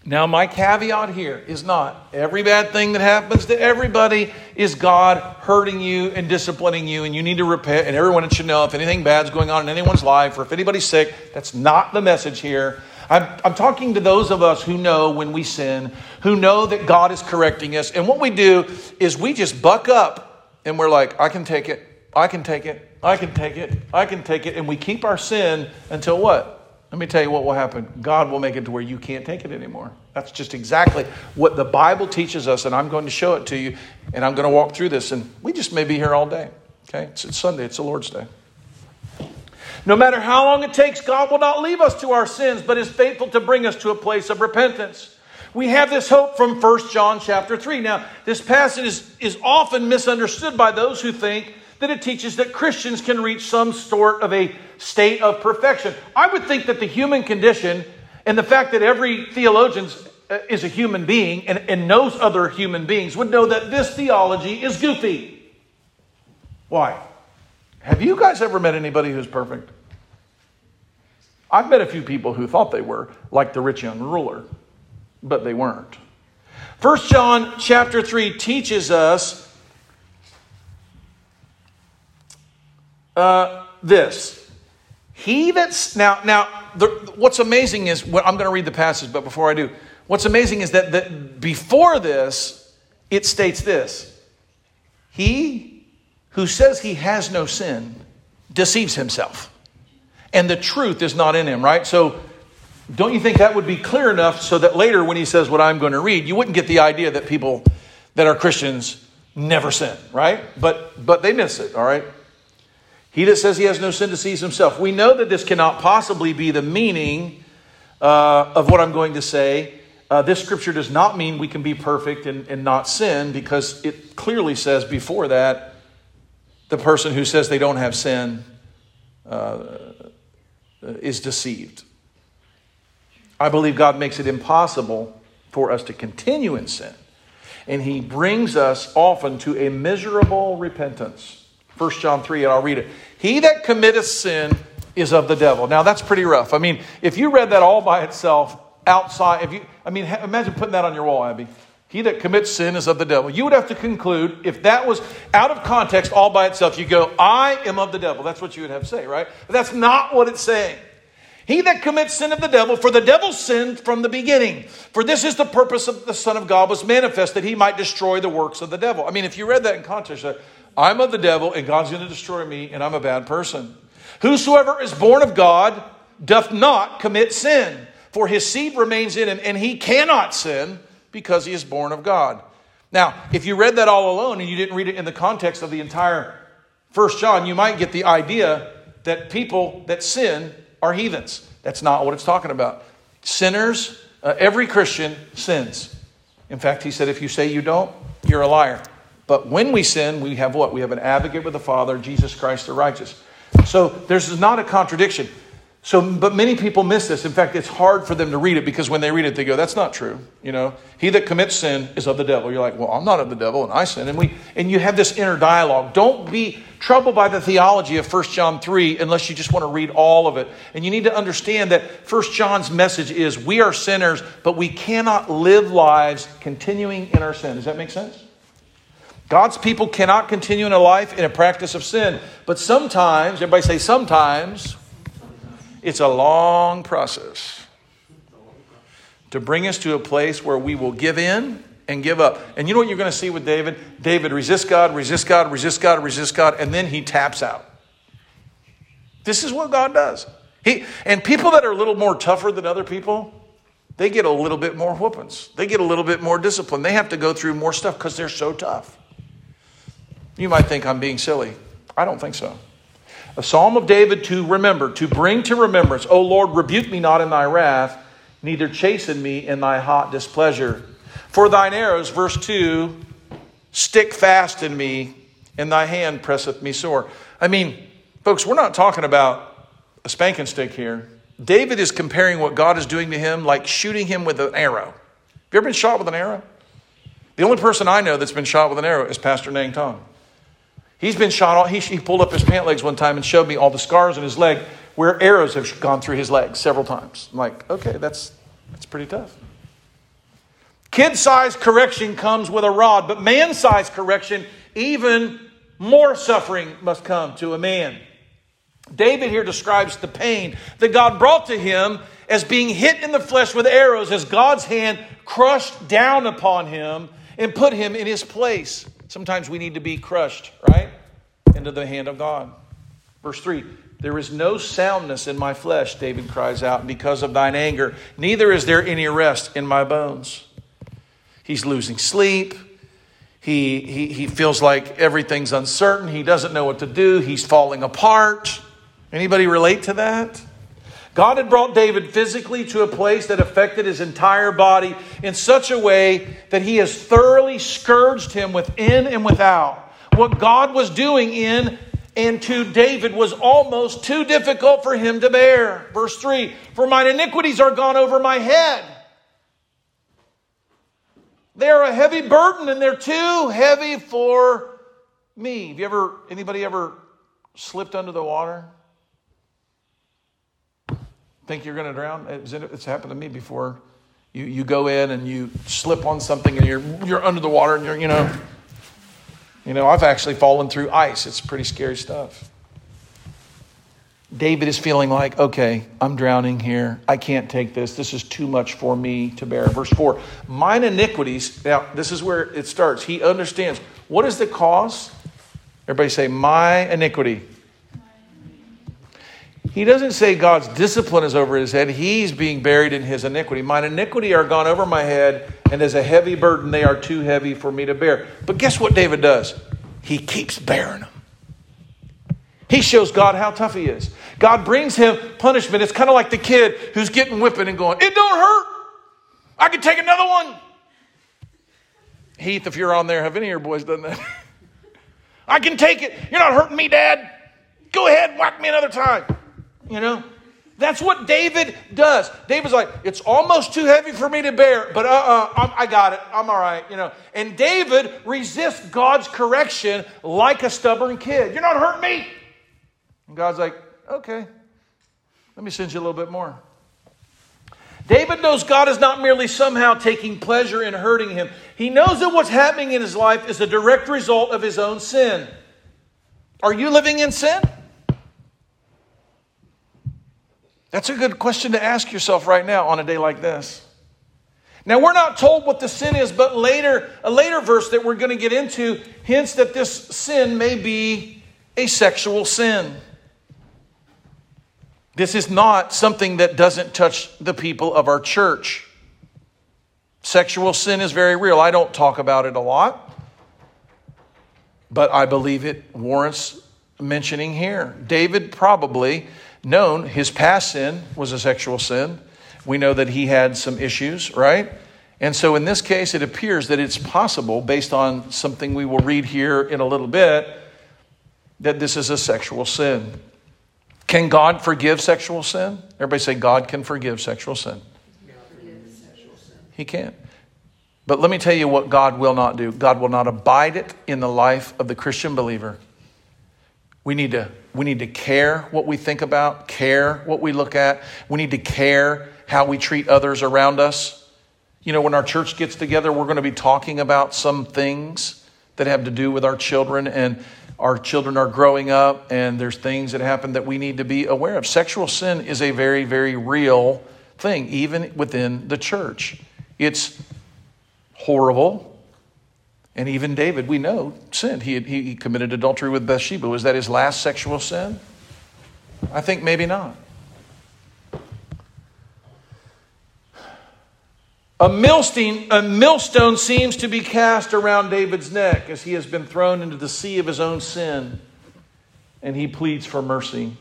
Now, my caveat here is not every bad thing that happens to everybody is God hurting you and disciplining you, and you need to repent. And everyone should know if anything bad's going on in anyone's life or if anybody's sick. That's not the message here. I'm, I'm talking to those of us who know when we sin, who know that God is correcting us. And what we do is we just buck up and we're like, I can take it, I can take it, I can take it, I can take it. And we keep our sin until what? Let me tell you what will happen. God will make it to where you can't take it anymore. That's just exactly what the Bible teaches us, and I'm going to show it to you, and I'm going to walk through this. And we just may be here all day. Okay? It's, it's Sunday, it's the Lord's Day. No matter how long it takes, God will not leave us to our sins, but is faithful to bring us to a place of repentance. We have this hope from 1 John chapter 3. Now, this passage is, is often misunderstood by those who think that it teaches that Christians can reach some sort of a state of perfection. I would think that the human condition and the fact that every theologian uh, is a human being and, and knows other human beings would know that this theology is goofy. Why? Have you guys ever met anybody who's perfect? I've met a few people who thought they were, like the rich young ruler, but they weren't. First John chapter 3 teaches us uh, this. He that's now now the, what's amazing is what I'm going to read the passage, but before I do, what's amazing is that, that before this, it states this. He who says he has no sin deceives himself, and the truth is not in him, right? So, don't you think that would be clear enough so that later when he says what I'm going to read, you wouldn't get the idea that people that are Christians never sin, right? But but they miss it, all right? He that says he has no sin deceives himself. We know that this cannot possibly be the meaning uh, of what I'm going to say. Uh, this scripture does not mean we can be perfect and, and not sin because it clearly says before that the person who says they don't have sin uh, is deceived. I believe God makes it impossible for us to continue in sin. And he brings us often to a miserable repentance. 1 John 3, and I'll read it. He that committeth sin is of the devil. Now that's pretty rough. I mean, if you read that all by itself outside, if you, I mean, imagine putting that on your wall, Abby. He that commits sin is of the devil. You would have to conclude, if that was out of context all by itself, you go, I am of the devil. That's what you would have to say, right? But that's not what it's saying. He that commits sin of the devil, for the devil sinned from the beginning. For this is the purpose of the Son of God was manifest, that he might destroy the works of the devil. I mean, if you read that in context, I'm of the devil, and God's going to destroy me, and I'm a bad person. Whosoever is born of God doth not commit sin, for his seed remains in him, and he cannot sin because he is born of God. Now, if you read that all alone and you didn't read it in the context of the entire First John, you might get the idea that people that sin are heathens. That's not what it's talking about. Sinners, uh, every Christian sins. In fact, he said, if you say you don't, you're a liar. But when we sin, we have what? We have an advocate with the Father, Jesus Christ the righteous. So there's not a contradiction. So, but many people miss this. In fact, it's hard for them to read it because when they read it, they go, "That's not true." You know, he that commits sin is of the devil. You're like, "Well, I'm not of the devil, and I sin." And we, and you have this inner dialogue. Don't be troubled by the theology of 1 John 3 unless you just want to read all of it. And you need to understand that 1 John's message is, we are sinners, but we cannot live lives continuing in our sin. Does that make sense? God's people cannot continue in a life in a practice of sin. But sometimes, everybody say sometimes, it's a long process to bring us to a place where we will give in and give up. And you know what you're going to see with David? David resists God, resists God, resists God, resists God, and then he taps out. This is what God does. He, and people that are a little more tougher than other people, they get a little bit more whoopings. They get a little bit more discipline. They have to go through more stuff because they're so tough. You might think I'm being silly. I don't think so. A psalm of David to remember, to bring to remembrance, O Lord, rebuke me not in thy wrath, neither chasten me in thy hot displeasure. For thine arrows, verse 2, stick fast in me, and thy hand presseth me sore. I mean, folks, we're not talking about a spanking stick here. David is comparing what God is doing to him like shooting him with an arrow. Have you ever been shot with an arrow? The only person I know that's been shot with an arrow is Pastor Nang Tong. He's been shot, he, he pulled up his pant legs one time and showed me all the scars in his leg where arrows have gone through his legs several times. I'm like, okay, that's, that's pretty tough. Kid size correction comes with a rod, but man size correction, even more suffering must come to a man. David here describes the pain that God brought to him as being hit in the flesh with arrows as God's hand crushed down upon him and put him in his place. Sometimes we need to be crushed, right? Into the hand of God. Verse 3 There is no soundness in my flesh, David cries out, because of thine anger. Neither is there any rest in my bones. He's losing sleep. He, he, he feels like everything's uncertain. He doesn't know what to do. He's falling apart. Anybody relate to that? God had brought David physically to a place that affected his entire body in such a way that he has thoroughly scourged him within and without. What God was doing in and to David was almost too difficult for him to bear. Verse 3 For mine iniquities are gone over my head. They are a heavy burden and they're too heavy for me. Have you ever, anybody ever slipped under the water? Think you're going to drown? It's happened to me before. You, you go in and you slip on something and you're, you're under the water and you're, you know, you know, I've actually fallen through ice. It's pretty scary stuff. David is feeling like, okay, I'm drowning here. I can't take this. This is too much for me to bear. Verse 4 Mine iniquities, now this is where it starts. He understands What is the cause? Everybody say, My iniquity. He doesn't say God's discipline is over his head. He's being buried in his iniquity. Mine iniquity are gone over my head, and as a heavy burden, they are too heavy for me to bear. But guess what David does? He keeps bearing them. He shows God how tough he is. God brings him punishment. It's kind of like the kid who's getting whipping and going, It don't hurt. I can take another one. Heath, if you're on there, have any of your boys done that? I can take it. You're not hurting me, Dad. Go ahead, whack me another time. You know? That's what David does. David's like, it's almost too heavy for me to bear, but uh uh-uh, uh I got it. I'm all right, you know. And David resists God's correction like a stubborn kid. You're not hurting me. And God's like, okay, let me send you a little bit more. David knows God is not merely somehow taking pleasure in hurting him. He knows that what's happening in his life is a direct result of his own sin. Are you living in sin? That's a good question to ask yourself right now on a day like this. Now we're not told what the sin is, but later a later verse that we're going to get into hints that this sin may be a sexual sin. This is not something that doesn't touch the people of our church. Sexual sin is very real. I don't talk about it a lot, but I believe it warrants mentioning here. David probably known his past sin was a sexual sin. We know that he had some issues, right? And so in this case, it appears that it's possible, based on something we will read here in a little bit, that this is a sexual sin. Can God forgive sexual sin? Everybody say, God can forgive sexual sin. He can't. But let me tell you what God will not do God will not abide it in the life of the Christian believer. We need to, we need to care what we think about, care what we look at. We need to care how we treat others around us. You know, when our church gets together, we're going to be talking about some things that have to do with our children and our children are growing up and there's things that happen that we need to be aware of. Sexual sin is a very, very real thing, even within the church. It's horrible. And even David, we know, sinned. He, he committed adultery with Bathsheba. Was that his last sexual sin? I think maybe not. A millstone, a millstone seems to be cast around David's neck as he has been thrown into the sea of his own sin, and he pleads for mercy.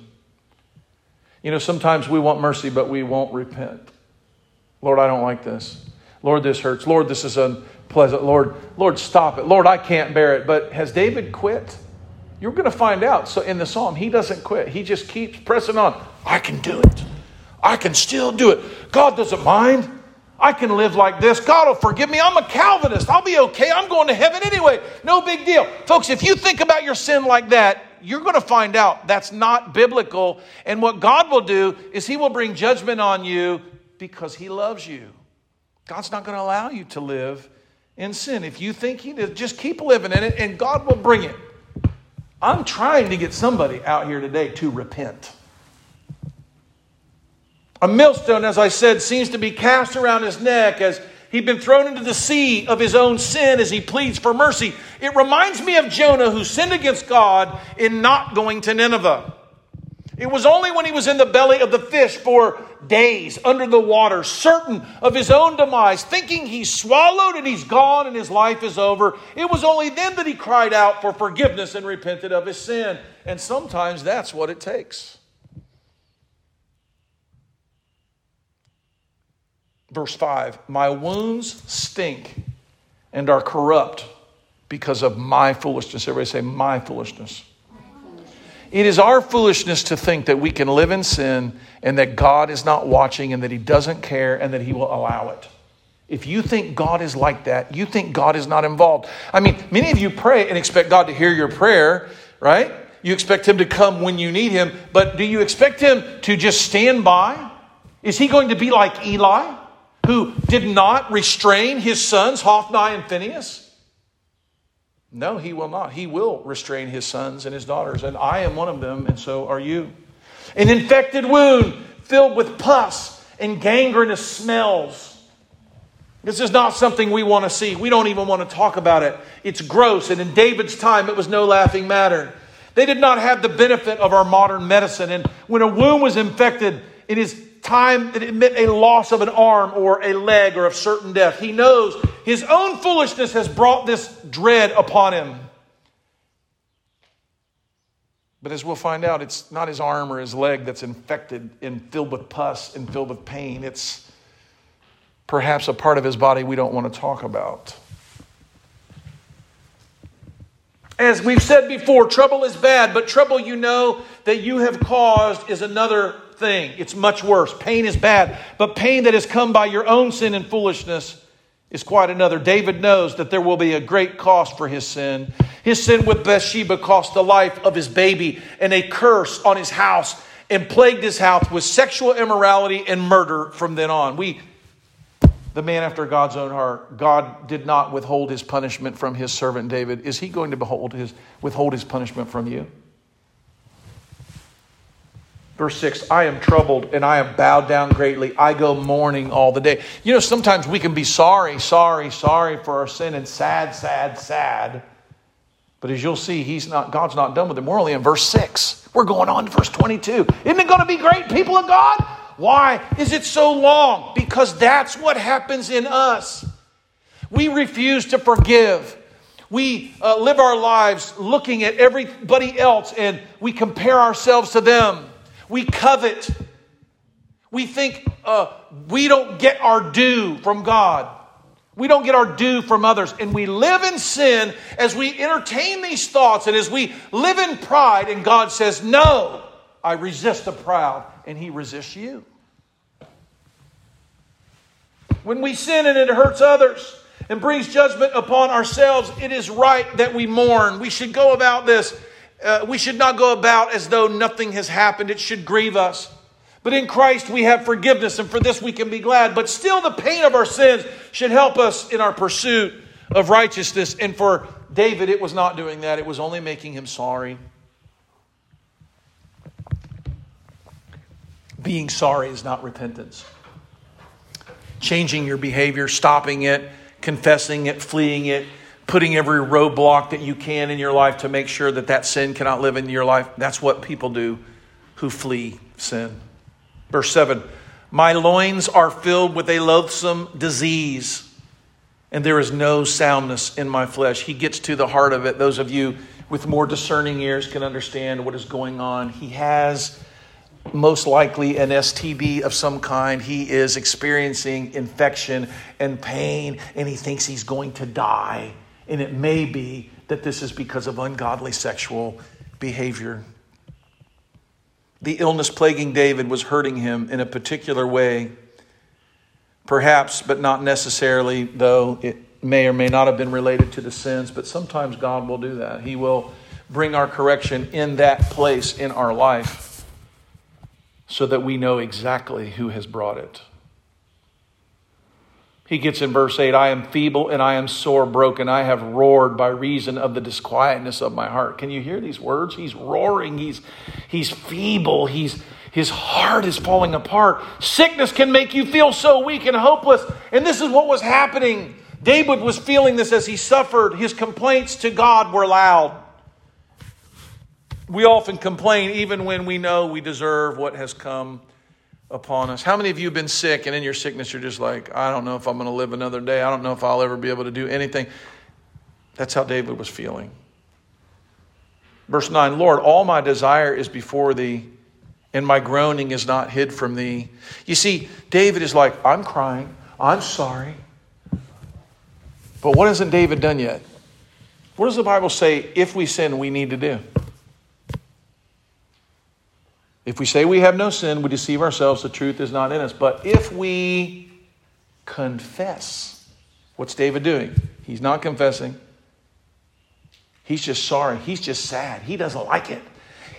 You know, sometimes we want mercy, but we won't repent. Lord, I don't like this. Lord, this hurts. Lord, this is unpleasant. Lord, Lord, stop it. Lord, I can't bear it. But has David quit? You're going to find out. So in the psalm, he doesn't quit. He just keeps pressing on. I can do it. I can still do it. God doesn't mind. I can live like this. God will forgive me. I'm a Calvinist. I'll be okay. I'm going to heaven anyway. No big deal. Folks, if you think about your sin like that, you're going to find out that's not biblical. And what God will do is He will bring judgment on you because He loves you. God's not going to allow you to live in sin. If you think He did, just keep living in it and God will bring it. I'm trying to get somebody out here today to repent. A millstone, as I said, seems to be cast around his neck as he'd been thrown into the sea of his own sin as he pleads for mercy. It reminds me of Jonah who sinned against God in not going to Nineveh. It was only when he was in the belly of the fish for days under the water, certain of his own demise, thinking he's swallowed and he's gone and his life is over. It was only then that he cried out for forgiveness and repented of his sin. And sometimes that's what it takes. Verse 5 My wounds stink and are corrupt because of my foolishness. Everybody say, My foolishness. It is our foolishness to think that we can live in sin and that God is not watching and that He doesn't care and that He will allow it. If you think God is like that, you think God is not involved. I mean, many of you pray and expect God to hear your prayer, right? You expect Him to come when you need Him, but do you expect Him to just stand by? Is He going to be like Eli? who did not restrain his sons, Hophni and Phinehas? No, he will not. He will restrain his sons and his daughters, and I am one of them, and so are you. An infected wound filled with pus and gangrenous smells. This is not something we want to see. We don't even want to talk about it. It's gross. And in David's time, it was no laughing matter. They did not have the benefit of our modern medicine. And when a wound was infected, in his time, that it meant a loss of an arm or a leg or of certain death. He knows his own foolishness has brought this dread upon him. But as we'll find out, it's not his arm or his leg that's infected and filled with pus and filled with pain. It's perhaps a part of his body we don't want to talk about. As we've said before, trouble is bad, but trouble you know that you have caused is another thing. It's much worse. Pain is bad, but pain that has come by your own sin and foolishness is quite another. David knows that there will be a great cost for his sin. His sin with Bathsheba cost the life of his baby and a curse on his house and plagued his house with sexual immorality and murder from then on. We the man after God's own heart, God did not withhold his punishment from his servant David. Is he going to behold his, withhold his punishment from you? Verse 6 I am troubled and I am bowed down greatly. I go mourning all the day. You know, sometimes we can be sorry, sorry, sorry for our sin and sad, sad, sad. But as you'll see, he's not, God's not done with it. We're only in verse 6. We're going on to verse 22. Isn't it going to be great, people of God? Why is it so long? Because that's what happens in us. We refuse to forgive. We uh, live our lives looking at everybody else and we compare ourselves to them. We covet. We think uh, we don't get our due from God. We don't get our due from others. And we live in sin as we entertain these thoughts and as we live in pride. And God says, No, I resist the proud. And He resists you. When we sin and it hurts others and brings judgment upon ourselves, it is right that we mourn. We should go about this. Uh, we should not go about as though nothing has happened. It should grieve us. But in Christ we have forgiveness, and for this we can be glad. But still, the pain of our sins should help us in our pursuit of righteousness. And for David, it was not doing that, it was only making him sorry. Being sorry is not repentance changing your behavior, stopping it, confessing it, fleeing it, putting every roadblock that you can in your life to make sure that that sin cannot live in your life. That's what people do who flee sin. Verse 7 My loins are filled with a loathsome disease, and there is no soundness in my flesh. He gets to the heart of it. Those of you with more discerning ears can understand what is going on. He has most likely an STD of some kind. He is experiencing infection and pain, and he thinks he's going to die. And it may be that this is because of ungodly sexual behavior. The illness plaguing David was hurting him in a particular way. Perhaps, but not necessarily, though it may or may not have been related to the sins, but sometimes God will do that. He will bring our correction in that place in our life so that we know exactly who has brought it. He gets in verse 8 I am feeble and I am sore broken. I have roared by reason of the disquietness of my heart. Can you hear these words? He's roaring. He's, he's feeble. He's, his heart is falling apart. Sickness can make you feel so weak and hopeless. And this is what was happening. David was feeling this as he suffered. His complaints to God were loud. We often complain even when we know we deserve what has come upon us. How many of you have been sick and in your sickness you're just like, I don't know if I'm going to live another day. I don't know if I'll ever be able to do anything. That's how David was feeling. Verse 9 Lord, all my desire is before thee, and my groaning is not hid from thee. You see, David is like, I'm crying, I'm sorry. But what hasn't David done yet? What does the Bible say if we sin, we need to do? If we say we have no sin, we deceive ourselves, the truth is not in us. But if we confess, what's David doing? He's not confessing. He's just sorry. He's just sad. He doesn't like it.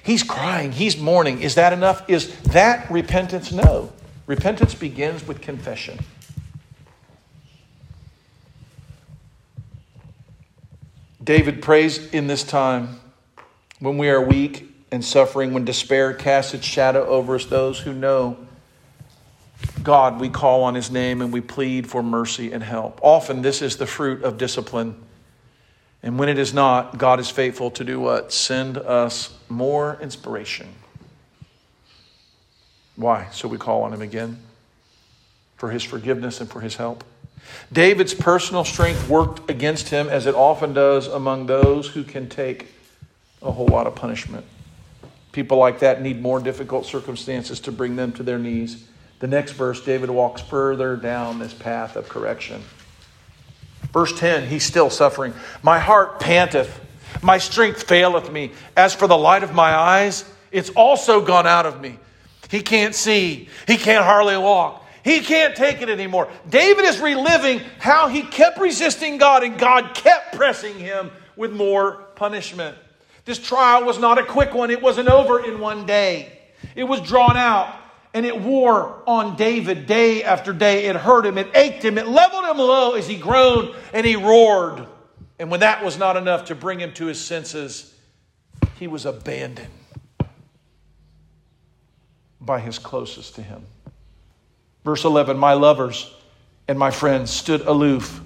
He's crying. He's mourning. Is that enough? Is that repentance? No. Repentance begins with confession. David prays in this time when we are weak and suffering, when despair casts its shadow over us, those who know God, we call on his name and we plead for mercy and help. Often this is the fruit of discipline. And when it is not, God is faithful to do what? Send us more inspiration. Why? So we call on him again for his forgiveness and for his help. David's personal strength worked against him as it often does among those who can take a whole lot of punishment. People like that need more difficult circumstances to bring them to their knees. The next verse, David walks further down this path of correction. Verse 10, he's still suffering. My heart panteth, my strength faileth me. As for the light of my eyes, it's also gone out of me. He can't see, he can't hardly walk. He can't take it anymore. David is reliving how he kept resisting God and God kept pressing him with more punishment. This trial was not a quick one, it wasn't over in one day. It was drawn out and it wore on David day after day. It hurt him, it ached him, it leveled him low as he groaned and he roared. And when that was not enough to bring him to his senses, he was abandoned by his closest to him. Verse 11 My lovers and my friends stood aloof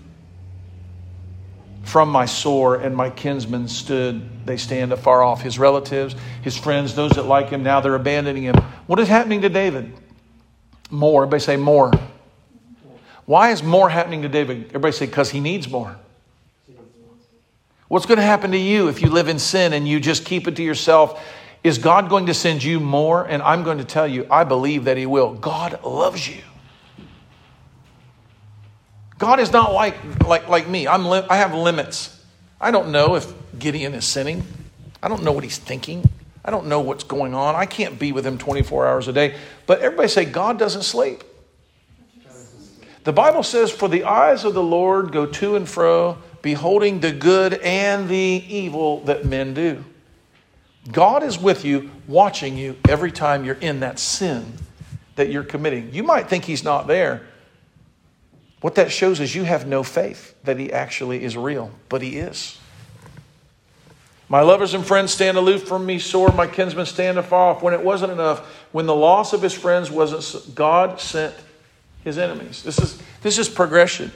from my sore, and my kinsmen stood, they stand afar off. His relatives, his friends, those that like him, now they're abandoning him. What is happening to David? More. Everybody say more. Why is more happening to David? Everybody say, because he needs more. What's going to happen to you if you live in sin and you just keep it to yourself? Is God going to send you more? And I'm going to tell you, I believe that He will. God loves you. God is not like, like, like me. I'm li- I have limits. I don't know if Gideon is sinning. I don't know what he's thinking. I don't know what's going on. I can't be with him 24 hours a day. But everybody say, God doesn't sleep. The Bible says, For the eyes of the Lord go to and fro, beholding the good and the evil that men do. God is with you, watching you every time you're in that sin that you're committing. You might think He's not there, what that shows is you have no faith that he actually is real, but he is. My lovers and friends stand aloof from me, sore. My kinsmen stand afar off. When it wasn't enough, when the loss of his friends wasn't, God sent his enemies. This is, this is progression.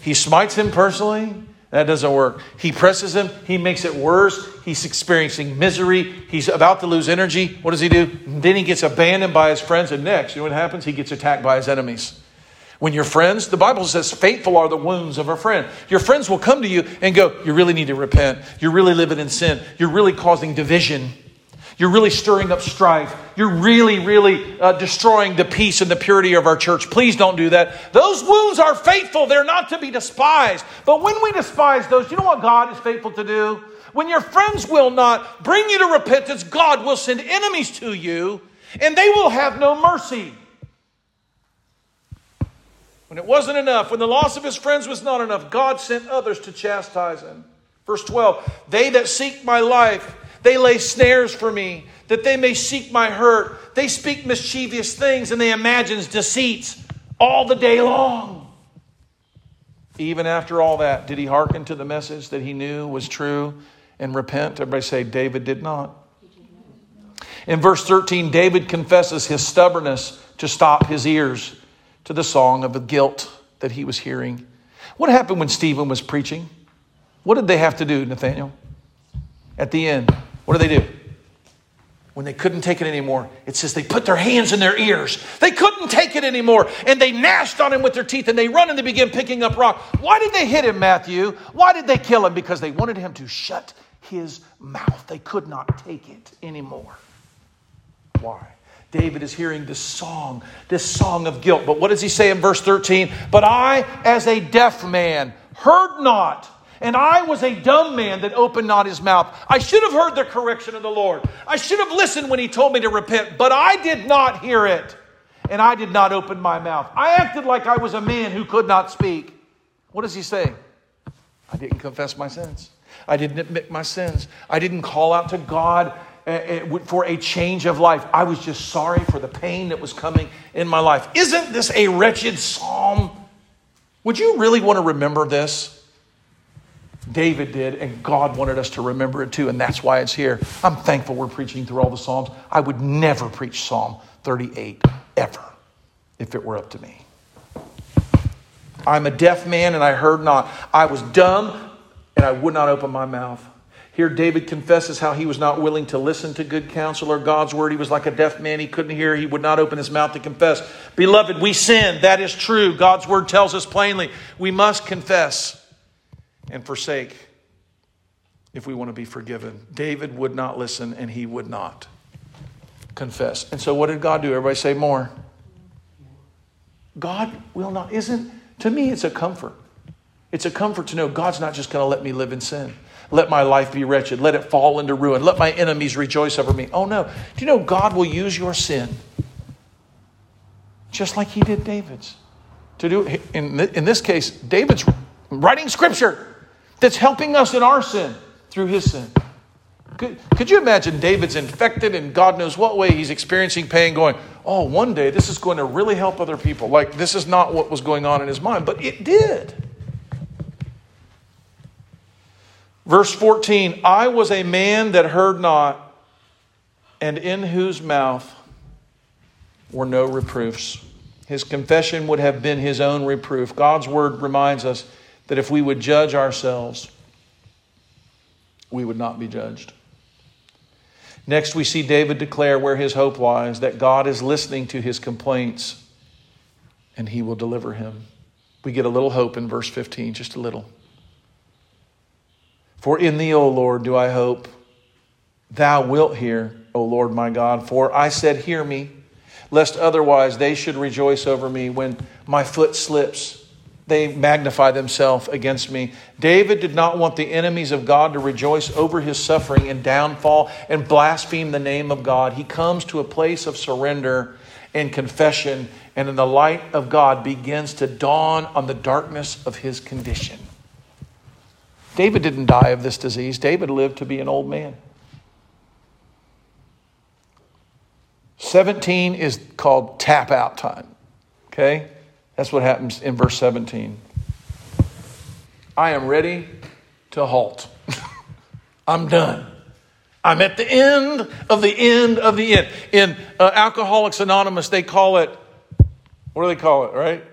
He smites him personally. That doesn't work. He presses him. He makes it worse. He's experiencing misery. He's about to lose energy. What does he do? Then he gets abandoned by his friends. And next, you know what happens? He gets attacked by his enemies. When your friends, the Bible says, faithful are the wounds of a friend. Your friends will come to you and go, You really need to repent. You're really living in sin. You're really causing division. You're really stirring up strife. You're really, really uh, destroying the peace and the purity of our church. Please don't do that. Those wounds are faithful. They're not to be despised. But when we despise those, you know what God is faithful to do? When your friends will not bring you to repentance, God will send enemies to you and they will have no mercy. When it wasn't enough, when the loss of his friends was not enough, God sent others to chastise him. Verse 12 They that seek my life, they lay snares for me, that they may seek my hurt. They speak mischievous things and they imagine deceits all the day long. Even after all that, did he hearken to the message that he knew was true and repent? Everybody say, David did not. In verse 13, David confesses his stubbornness to stop his ears to the song of the guilt that he was hearing. What happened when Stephen was preaching? What did they have to do, Nathaniel? At the end, what did they do? When they couldn't take it anymore, it says they put their hands in their ears. They couldn't take it anymore, and they gnashed on him with their teeth, and they run and they begin picking up rock. Why did they hit him, Matthew? Why did they kill him? Because they wanted him to shut his mouth. They could not take it anymore. Why? David is hearing this song, this song of guilt. But what does he say in verse 13? But I, as a deaf man, heard not, and I was a dumb man that opened not his mouth. I should have heard the correction of the Lord. I should have listened when he told me to repent, but I did not hear it, and I did not open my mouth. I acted like I was a man who could not speak. What does he say? I didn't confess my sins. I didn't admit my sins. I didn't call out to God for a change of life. I was just sorry for the pain that was coming in my life. Isn't this a wretched psalm? Would you really want to remember this? David did, and God wanted us to remember it too, and that's why it's here. I'm thankful we're preaching through all the Psalms. I would never preach Psalm 38 ever if it were up to me. I'm a deaf man and I heard not. I was dumb and I would not open my mouth. Here, David confesses how he was not willing to listen to good counsel or God's word. He was like a deaf man. He couldn't hear. He would not open his mouth to confess. Beloved, we sin. That is true. God's word tells us plainly we must confess and forsake if we want to be forgiven. David would not listen and he would not confess. And so, what did God do? Everybody say more. God will not, isn't, to me, it's a comfort. It's a comfort to know God's not just going to let me live in sin. Let my life be wretched. Let it fall into ruin. Let my enemies rejoice over me. Oh no. Do you know God will use your sin just like he did David's? To do in, in this case, David's writing scripture that's helping us in our sin through his sin. Could, could you imagine David's infected and God knows what way he's experiencing pain, going, Oh, one day this is going to really help other people? Like, this is not what was going on in his mind, but it did. Verse 14 I was a man that heard not, and in whose mouth were no reproofs. His confession would have been his own reproof. God's word reminds us that if we would judge ourselves, we would not be judged. Next, we see David declare where his hope lies that God is listening to his complaints and he will deliver him. We get a little hope in verse 15, just a little. For in thee, O Lord, do I hope. Thou wilt hear, O Lord my God. For I said, Hear me, lest otherwise they should rejoice over me when my foot slips. They magnify themselves against me. David did not want the enemies of God to rejoice over his suffering and downfall and blaspheme the name of God. He comes to a place of surrender and confession, and in the light of God begins to dawn on the darkness of his condition. David didn't die of this disease, David lived to be an old man. 17 is called tap out time. Okay? That's what happens in verse 17. I am ready to halt. I'm done. I'm at the end of the end of the end. In uh, Alcoholics Anonymous, they call it, what do they call it, right?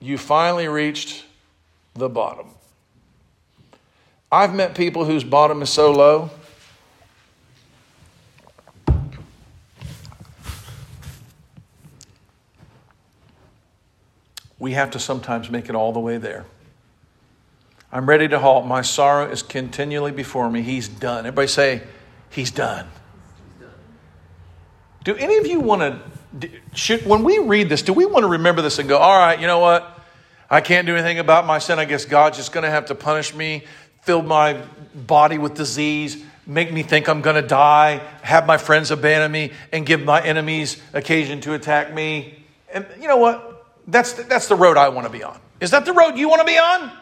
You finally reached the bottom. I've met people whose bottom is so low. We have to sometimes make it all the way there. I'm ready to halt. My sorrow is continually before me. He's done. Everybody say, He's done. Do any of you want to, should, when we read this, do we want to remember this and go, all right, you know what? I can't do anything about my sin. I guess God's just going to have to punish me fill my body with disease, make me think I'm going to die, have my friends abandon me, and give my enemies occasion to attack me. And you know what? That's the, that's the road I want to be on. Is that the road you want to be on?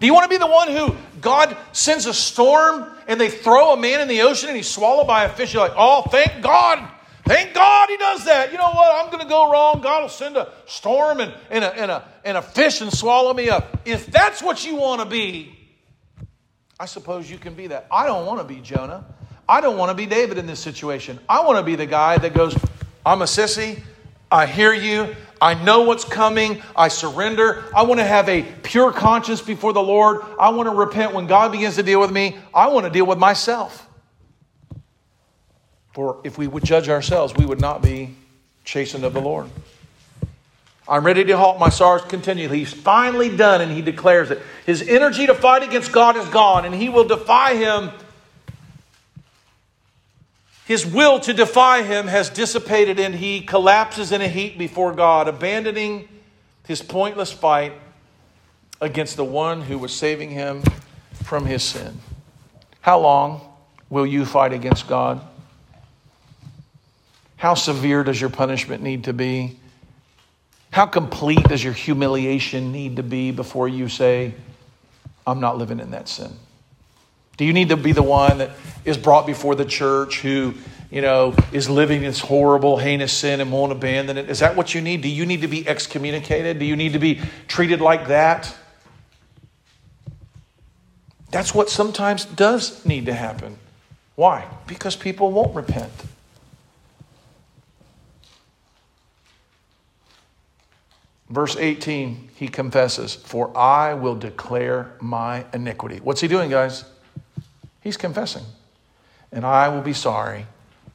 Do you want to be the one who God sends a storm and they throw a man in the ocean and he's swallowed by a fish? You're like, oh, thank God. Thank God he does that. You know what? I'm going to go wrong. God will send a storm and, and, a, and, a, and a fish and swallow me up. If that's what you want to be, I suppose you can be that. I don't want to be Jonah. I don't want to be David in this situation. I want to be the guy that goes, I'm a sissy. I hear you. I know what's coming. I surrender. I want to have a pure conscience before the Lord. I want to repent when God begins to deal with me. I want to deal with myself. For if we would judge ourselves, we would not be chastened of the Lord. I'm ready to halt my sorrows continually. He's finally done, and he declares it. His energy to fight against God is gone, and he will defy him. His will to defy him has dissipated, and he collapses in a heap before God, abandoning his pointless fight against the one who was saving him from his sin. How long will you fight against God? How severe does your punishment need to be? How complete does your humiliation need to be before you say, I'm not living in that sin? Do you need to be the one that is brought before the church who, you know, is living this horrible, heinous sin and won't abandon it? Is that what you need? Do you need to be excommunicated? Do you need to be treated like that? That's what sometimes does need to happen. Why? Because people won't repent. Verse 18, he confesses, For I will declare my iniquity. What's he doing, guys? He's confessing. And I will be sorry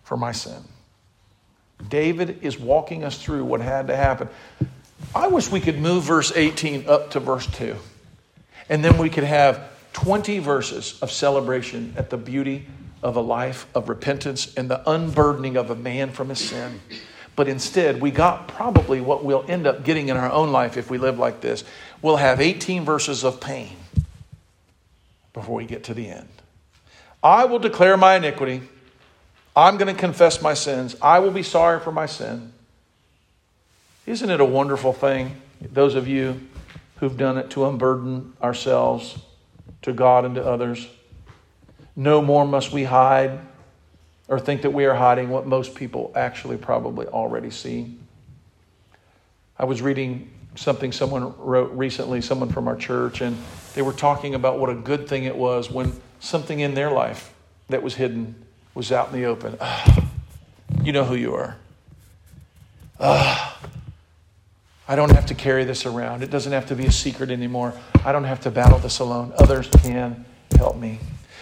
for my sin. David is walking us through what had to happen. I wish we could move verse 18 up to verse 2. And then we could have 20 verses of celebration at the beauty of a life of repentance and the unburdening of a man from his sin. But instead, we got probably what we'll end up getting in our own life if we live like this. We'll have 18 verses of pain before we get to the end. I will declare my iniquity. I'm going to confess my sins. I will be sorry for my sin. Isn't it a wonderful thing, those of you who've done it, to unburden ourselves to God and to others? No more must we hide or think that we are hiding what most people actually probably already see. I was reading something someone wrote recently, someone from our church, and they were talking about what a good thing it was when something in their life that was hidden was out in the open. Ah, you know who you are. Ah, I don't have to carry this around. It doesn't have to be a secret anymore. I don't have to battle this alone. Others can help me.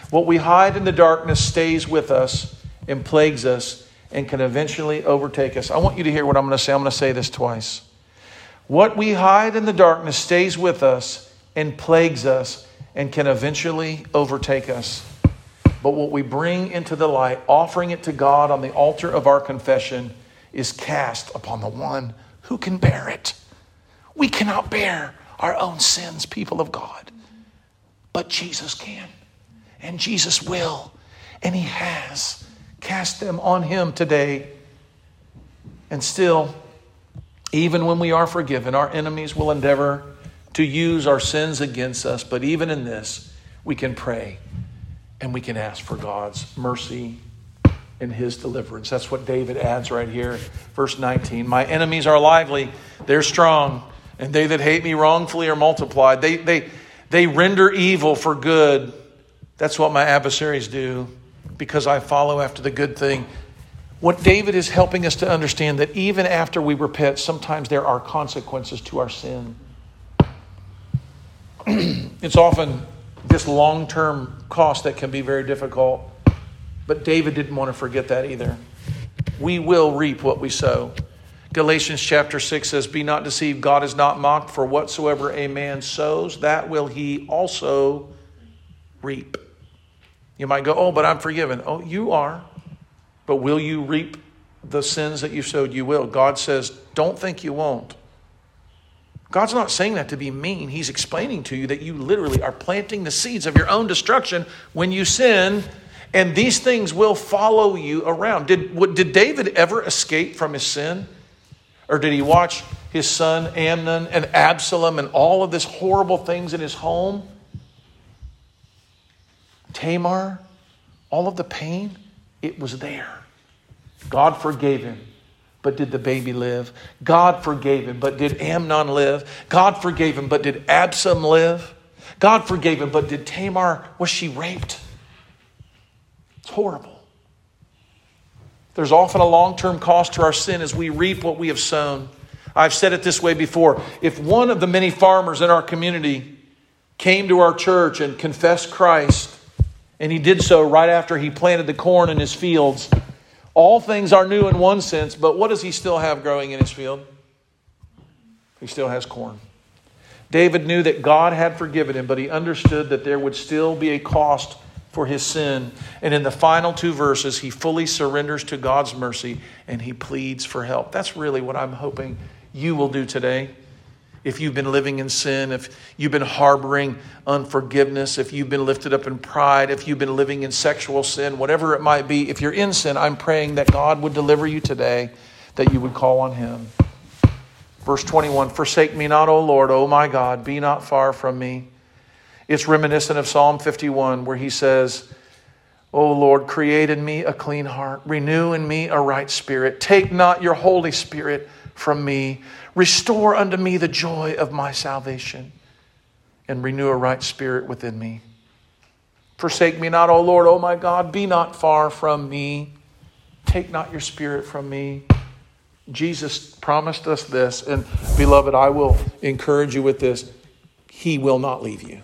What we hide in the darkness stays with us and plagues us and can eventually overtake us. I want you to hear what I'm going to say. I'm going to say this twice. What we hide in the darkness stays with us and plagues us and can eventually overtake us. But what we bring into the light, offering it to God on the altar of our confession, is cast upon the one who can bear it. We cannot bear our own sins, people of God, but Jesus can. And Jesus will, and He has. Cast them on Him today. And still, even when we are forgiven, our enemies will endeavor to use our sins against us. But even in this, we can pray and we can ask for God's mercy and his deliverance. That's what David adds right here, verse 19. My enemies are lively, they're strong, and they that hate me wrongfully are multiplied. They, they, they render evil for good. That's what my adversaries do because I follow after the good thing. What David is helping us to understand that even after we repent, sometimes there are consequences to our sin. it's often this long term cost that can be very difficult. But David didn't want to forget that either. We will reap what we sow. Galatians chapter 6 says, Be not deceived, God is not mocked, for whatsoever a man sows, that will he also reap. You might go, Oh, but I'm forgiven. Oh, you are. But will you reap the sins that you sowed? You will. God says, Don't think you won't. God's not saying that to be mean. He's explaining to you that you literally are planting the seeds of your own destruction when you sin, and these things will follow you around. Did, what, did David ever escape from his sin? Or did he watch his son Amnon and Absalom and all of this horrible things in his home? Tamar, all of the pain, it was there. God forgave him. But did the baby live? God forgave him, but did Amnon live? God forgave him, but did Absalom live? God forgave him, but did Tamar, was she raped? It's horrible. There's often a long term cost to our sin as we reap what we have sown. I've said it this way before. If one of the many farmers in our community came to our church and confessed Christ, and he did so right after he planted the corn in his fields, all things are new in one sense, but what does he still have growing in his field? He still has corn. David knew that God had forgiven him, but he understood that there would still be a cost for his sin. And in the final two verses, he fully surrenders to God's mercy and he pleads for help. That's really what I'm hoping you will do today if you've been living in sin, if you've been harboring unforgiveness, if you've been lifted up in pride, if you've been living in sexual sin, whatever it might be, if you're in sin, I'm praying that God would deliver you today, that you would call on Him. Verse 21 Forsake me not, O Lord, O my God, be not far from me. It's reminiscent of Psalm 51, where he says, O Lord, create in me a clean heart, renew in me a right spirit. Take not your Holy Spirit from me. Restore unto me the joy of my salvation and renew a right spirit within me. Forsake me not, O Lord, O my God, be not far from me. Take not your spirit from me. Jesus promised us this. And beloved, I will encourage you with this He will not leave you.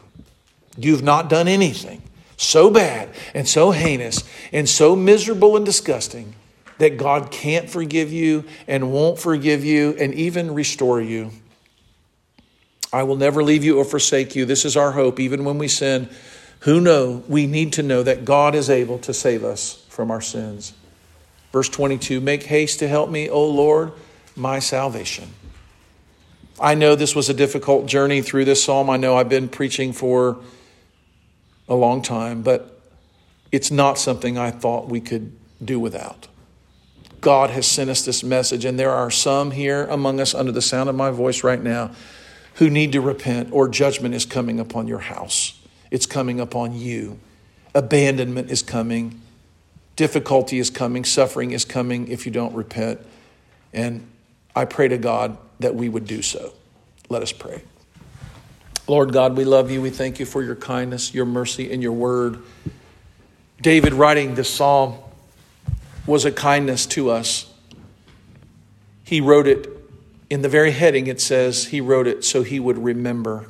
You've not done anything so bad and so heinous and so miserable and disgusting that God can't forgive you and won't forgive you and even restore you. I will never leave you or forsake you. This is our hope, even when we sin. Who know? We need to know that God is able to save us from our sins. Verse 22 Make haste to help me, O Lord, my salvation. I know this was a difficult journey through this psalm. I know I've been preaching for a long time, but it's not something I thought we could do without. God has sent us this message, and there are some here among us under the sound of my voice right now who need to repent, or judgment is coming upon your house. It's coming upon you. Abandonment is coming. Difficulty is coming. Suffering is coming if you don't repent. And I pray to God that we would do so. Let us pray. Lord God, we love you. We thank you for your kindness, your mercy, and your word. David writing this psalm was a kindness to us. He wrote it in the very heading, it says he wrote it so he would remember.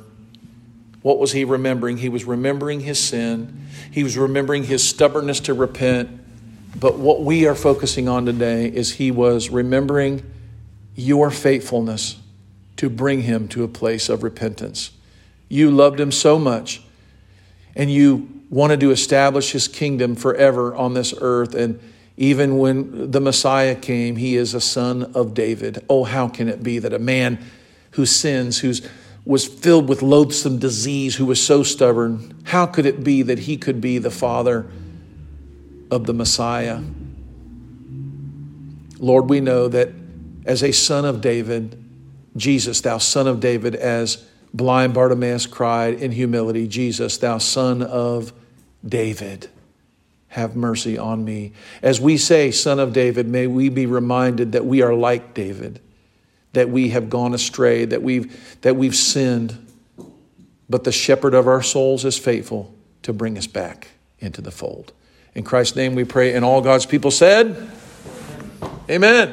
What was he remembering? He was remembering his sin, he was remembering his stubbornness to repent. But what we are focusing on today is he was remembering your faithfulness to bring him to a place of repentance. You loved him so much, and you wanted to establish his kingdom forever on this earth. And even when the Messiah came, he is a son of David. Oh, how can it be that a man who sins, who was filled with loathsome disease, who was so stubborn, how could it be that he could be the father of the Messiah? Lord, we know that as a son of David, Jesus, thou son of David, as blind Bartimaeus cried in humility, Jesus, thou son of David, have mercy on me. As we say, son of David, may we be reminded that we are like David, that we have gone astray, that we've, that we've sinned, but the shepherd of our souls is faithful to bring us back into the fold. In Christ's name we pray, and all God's people said, Amen.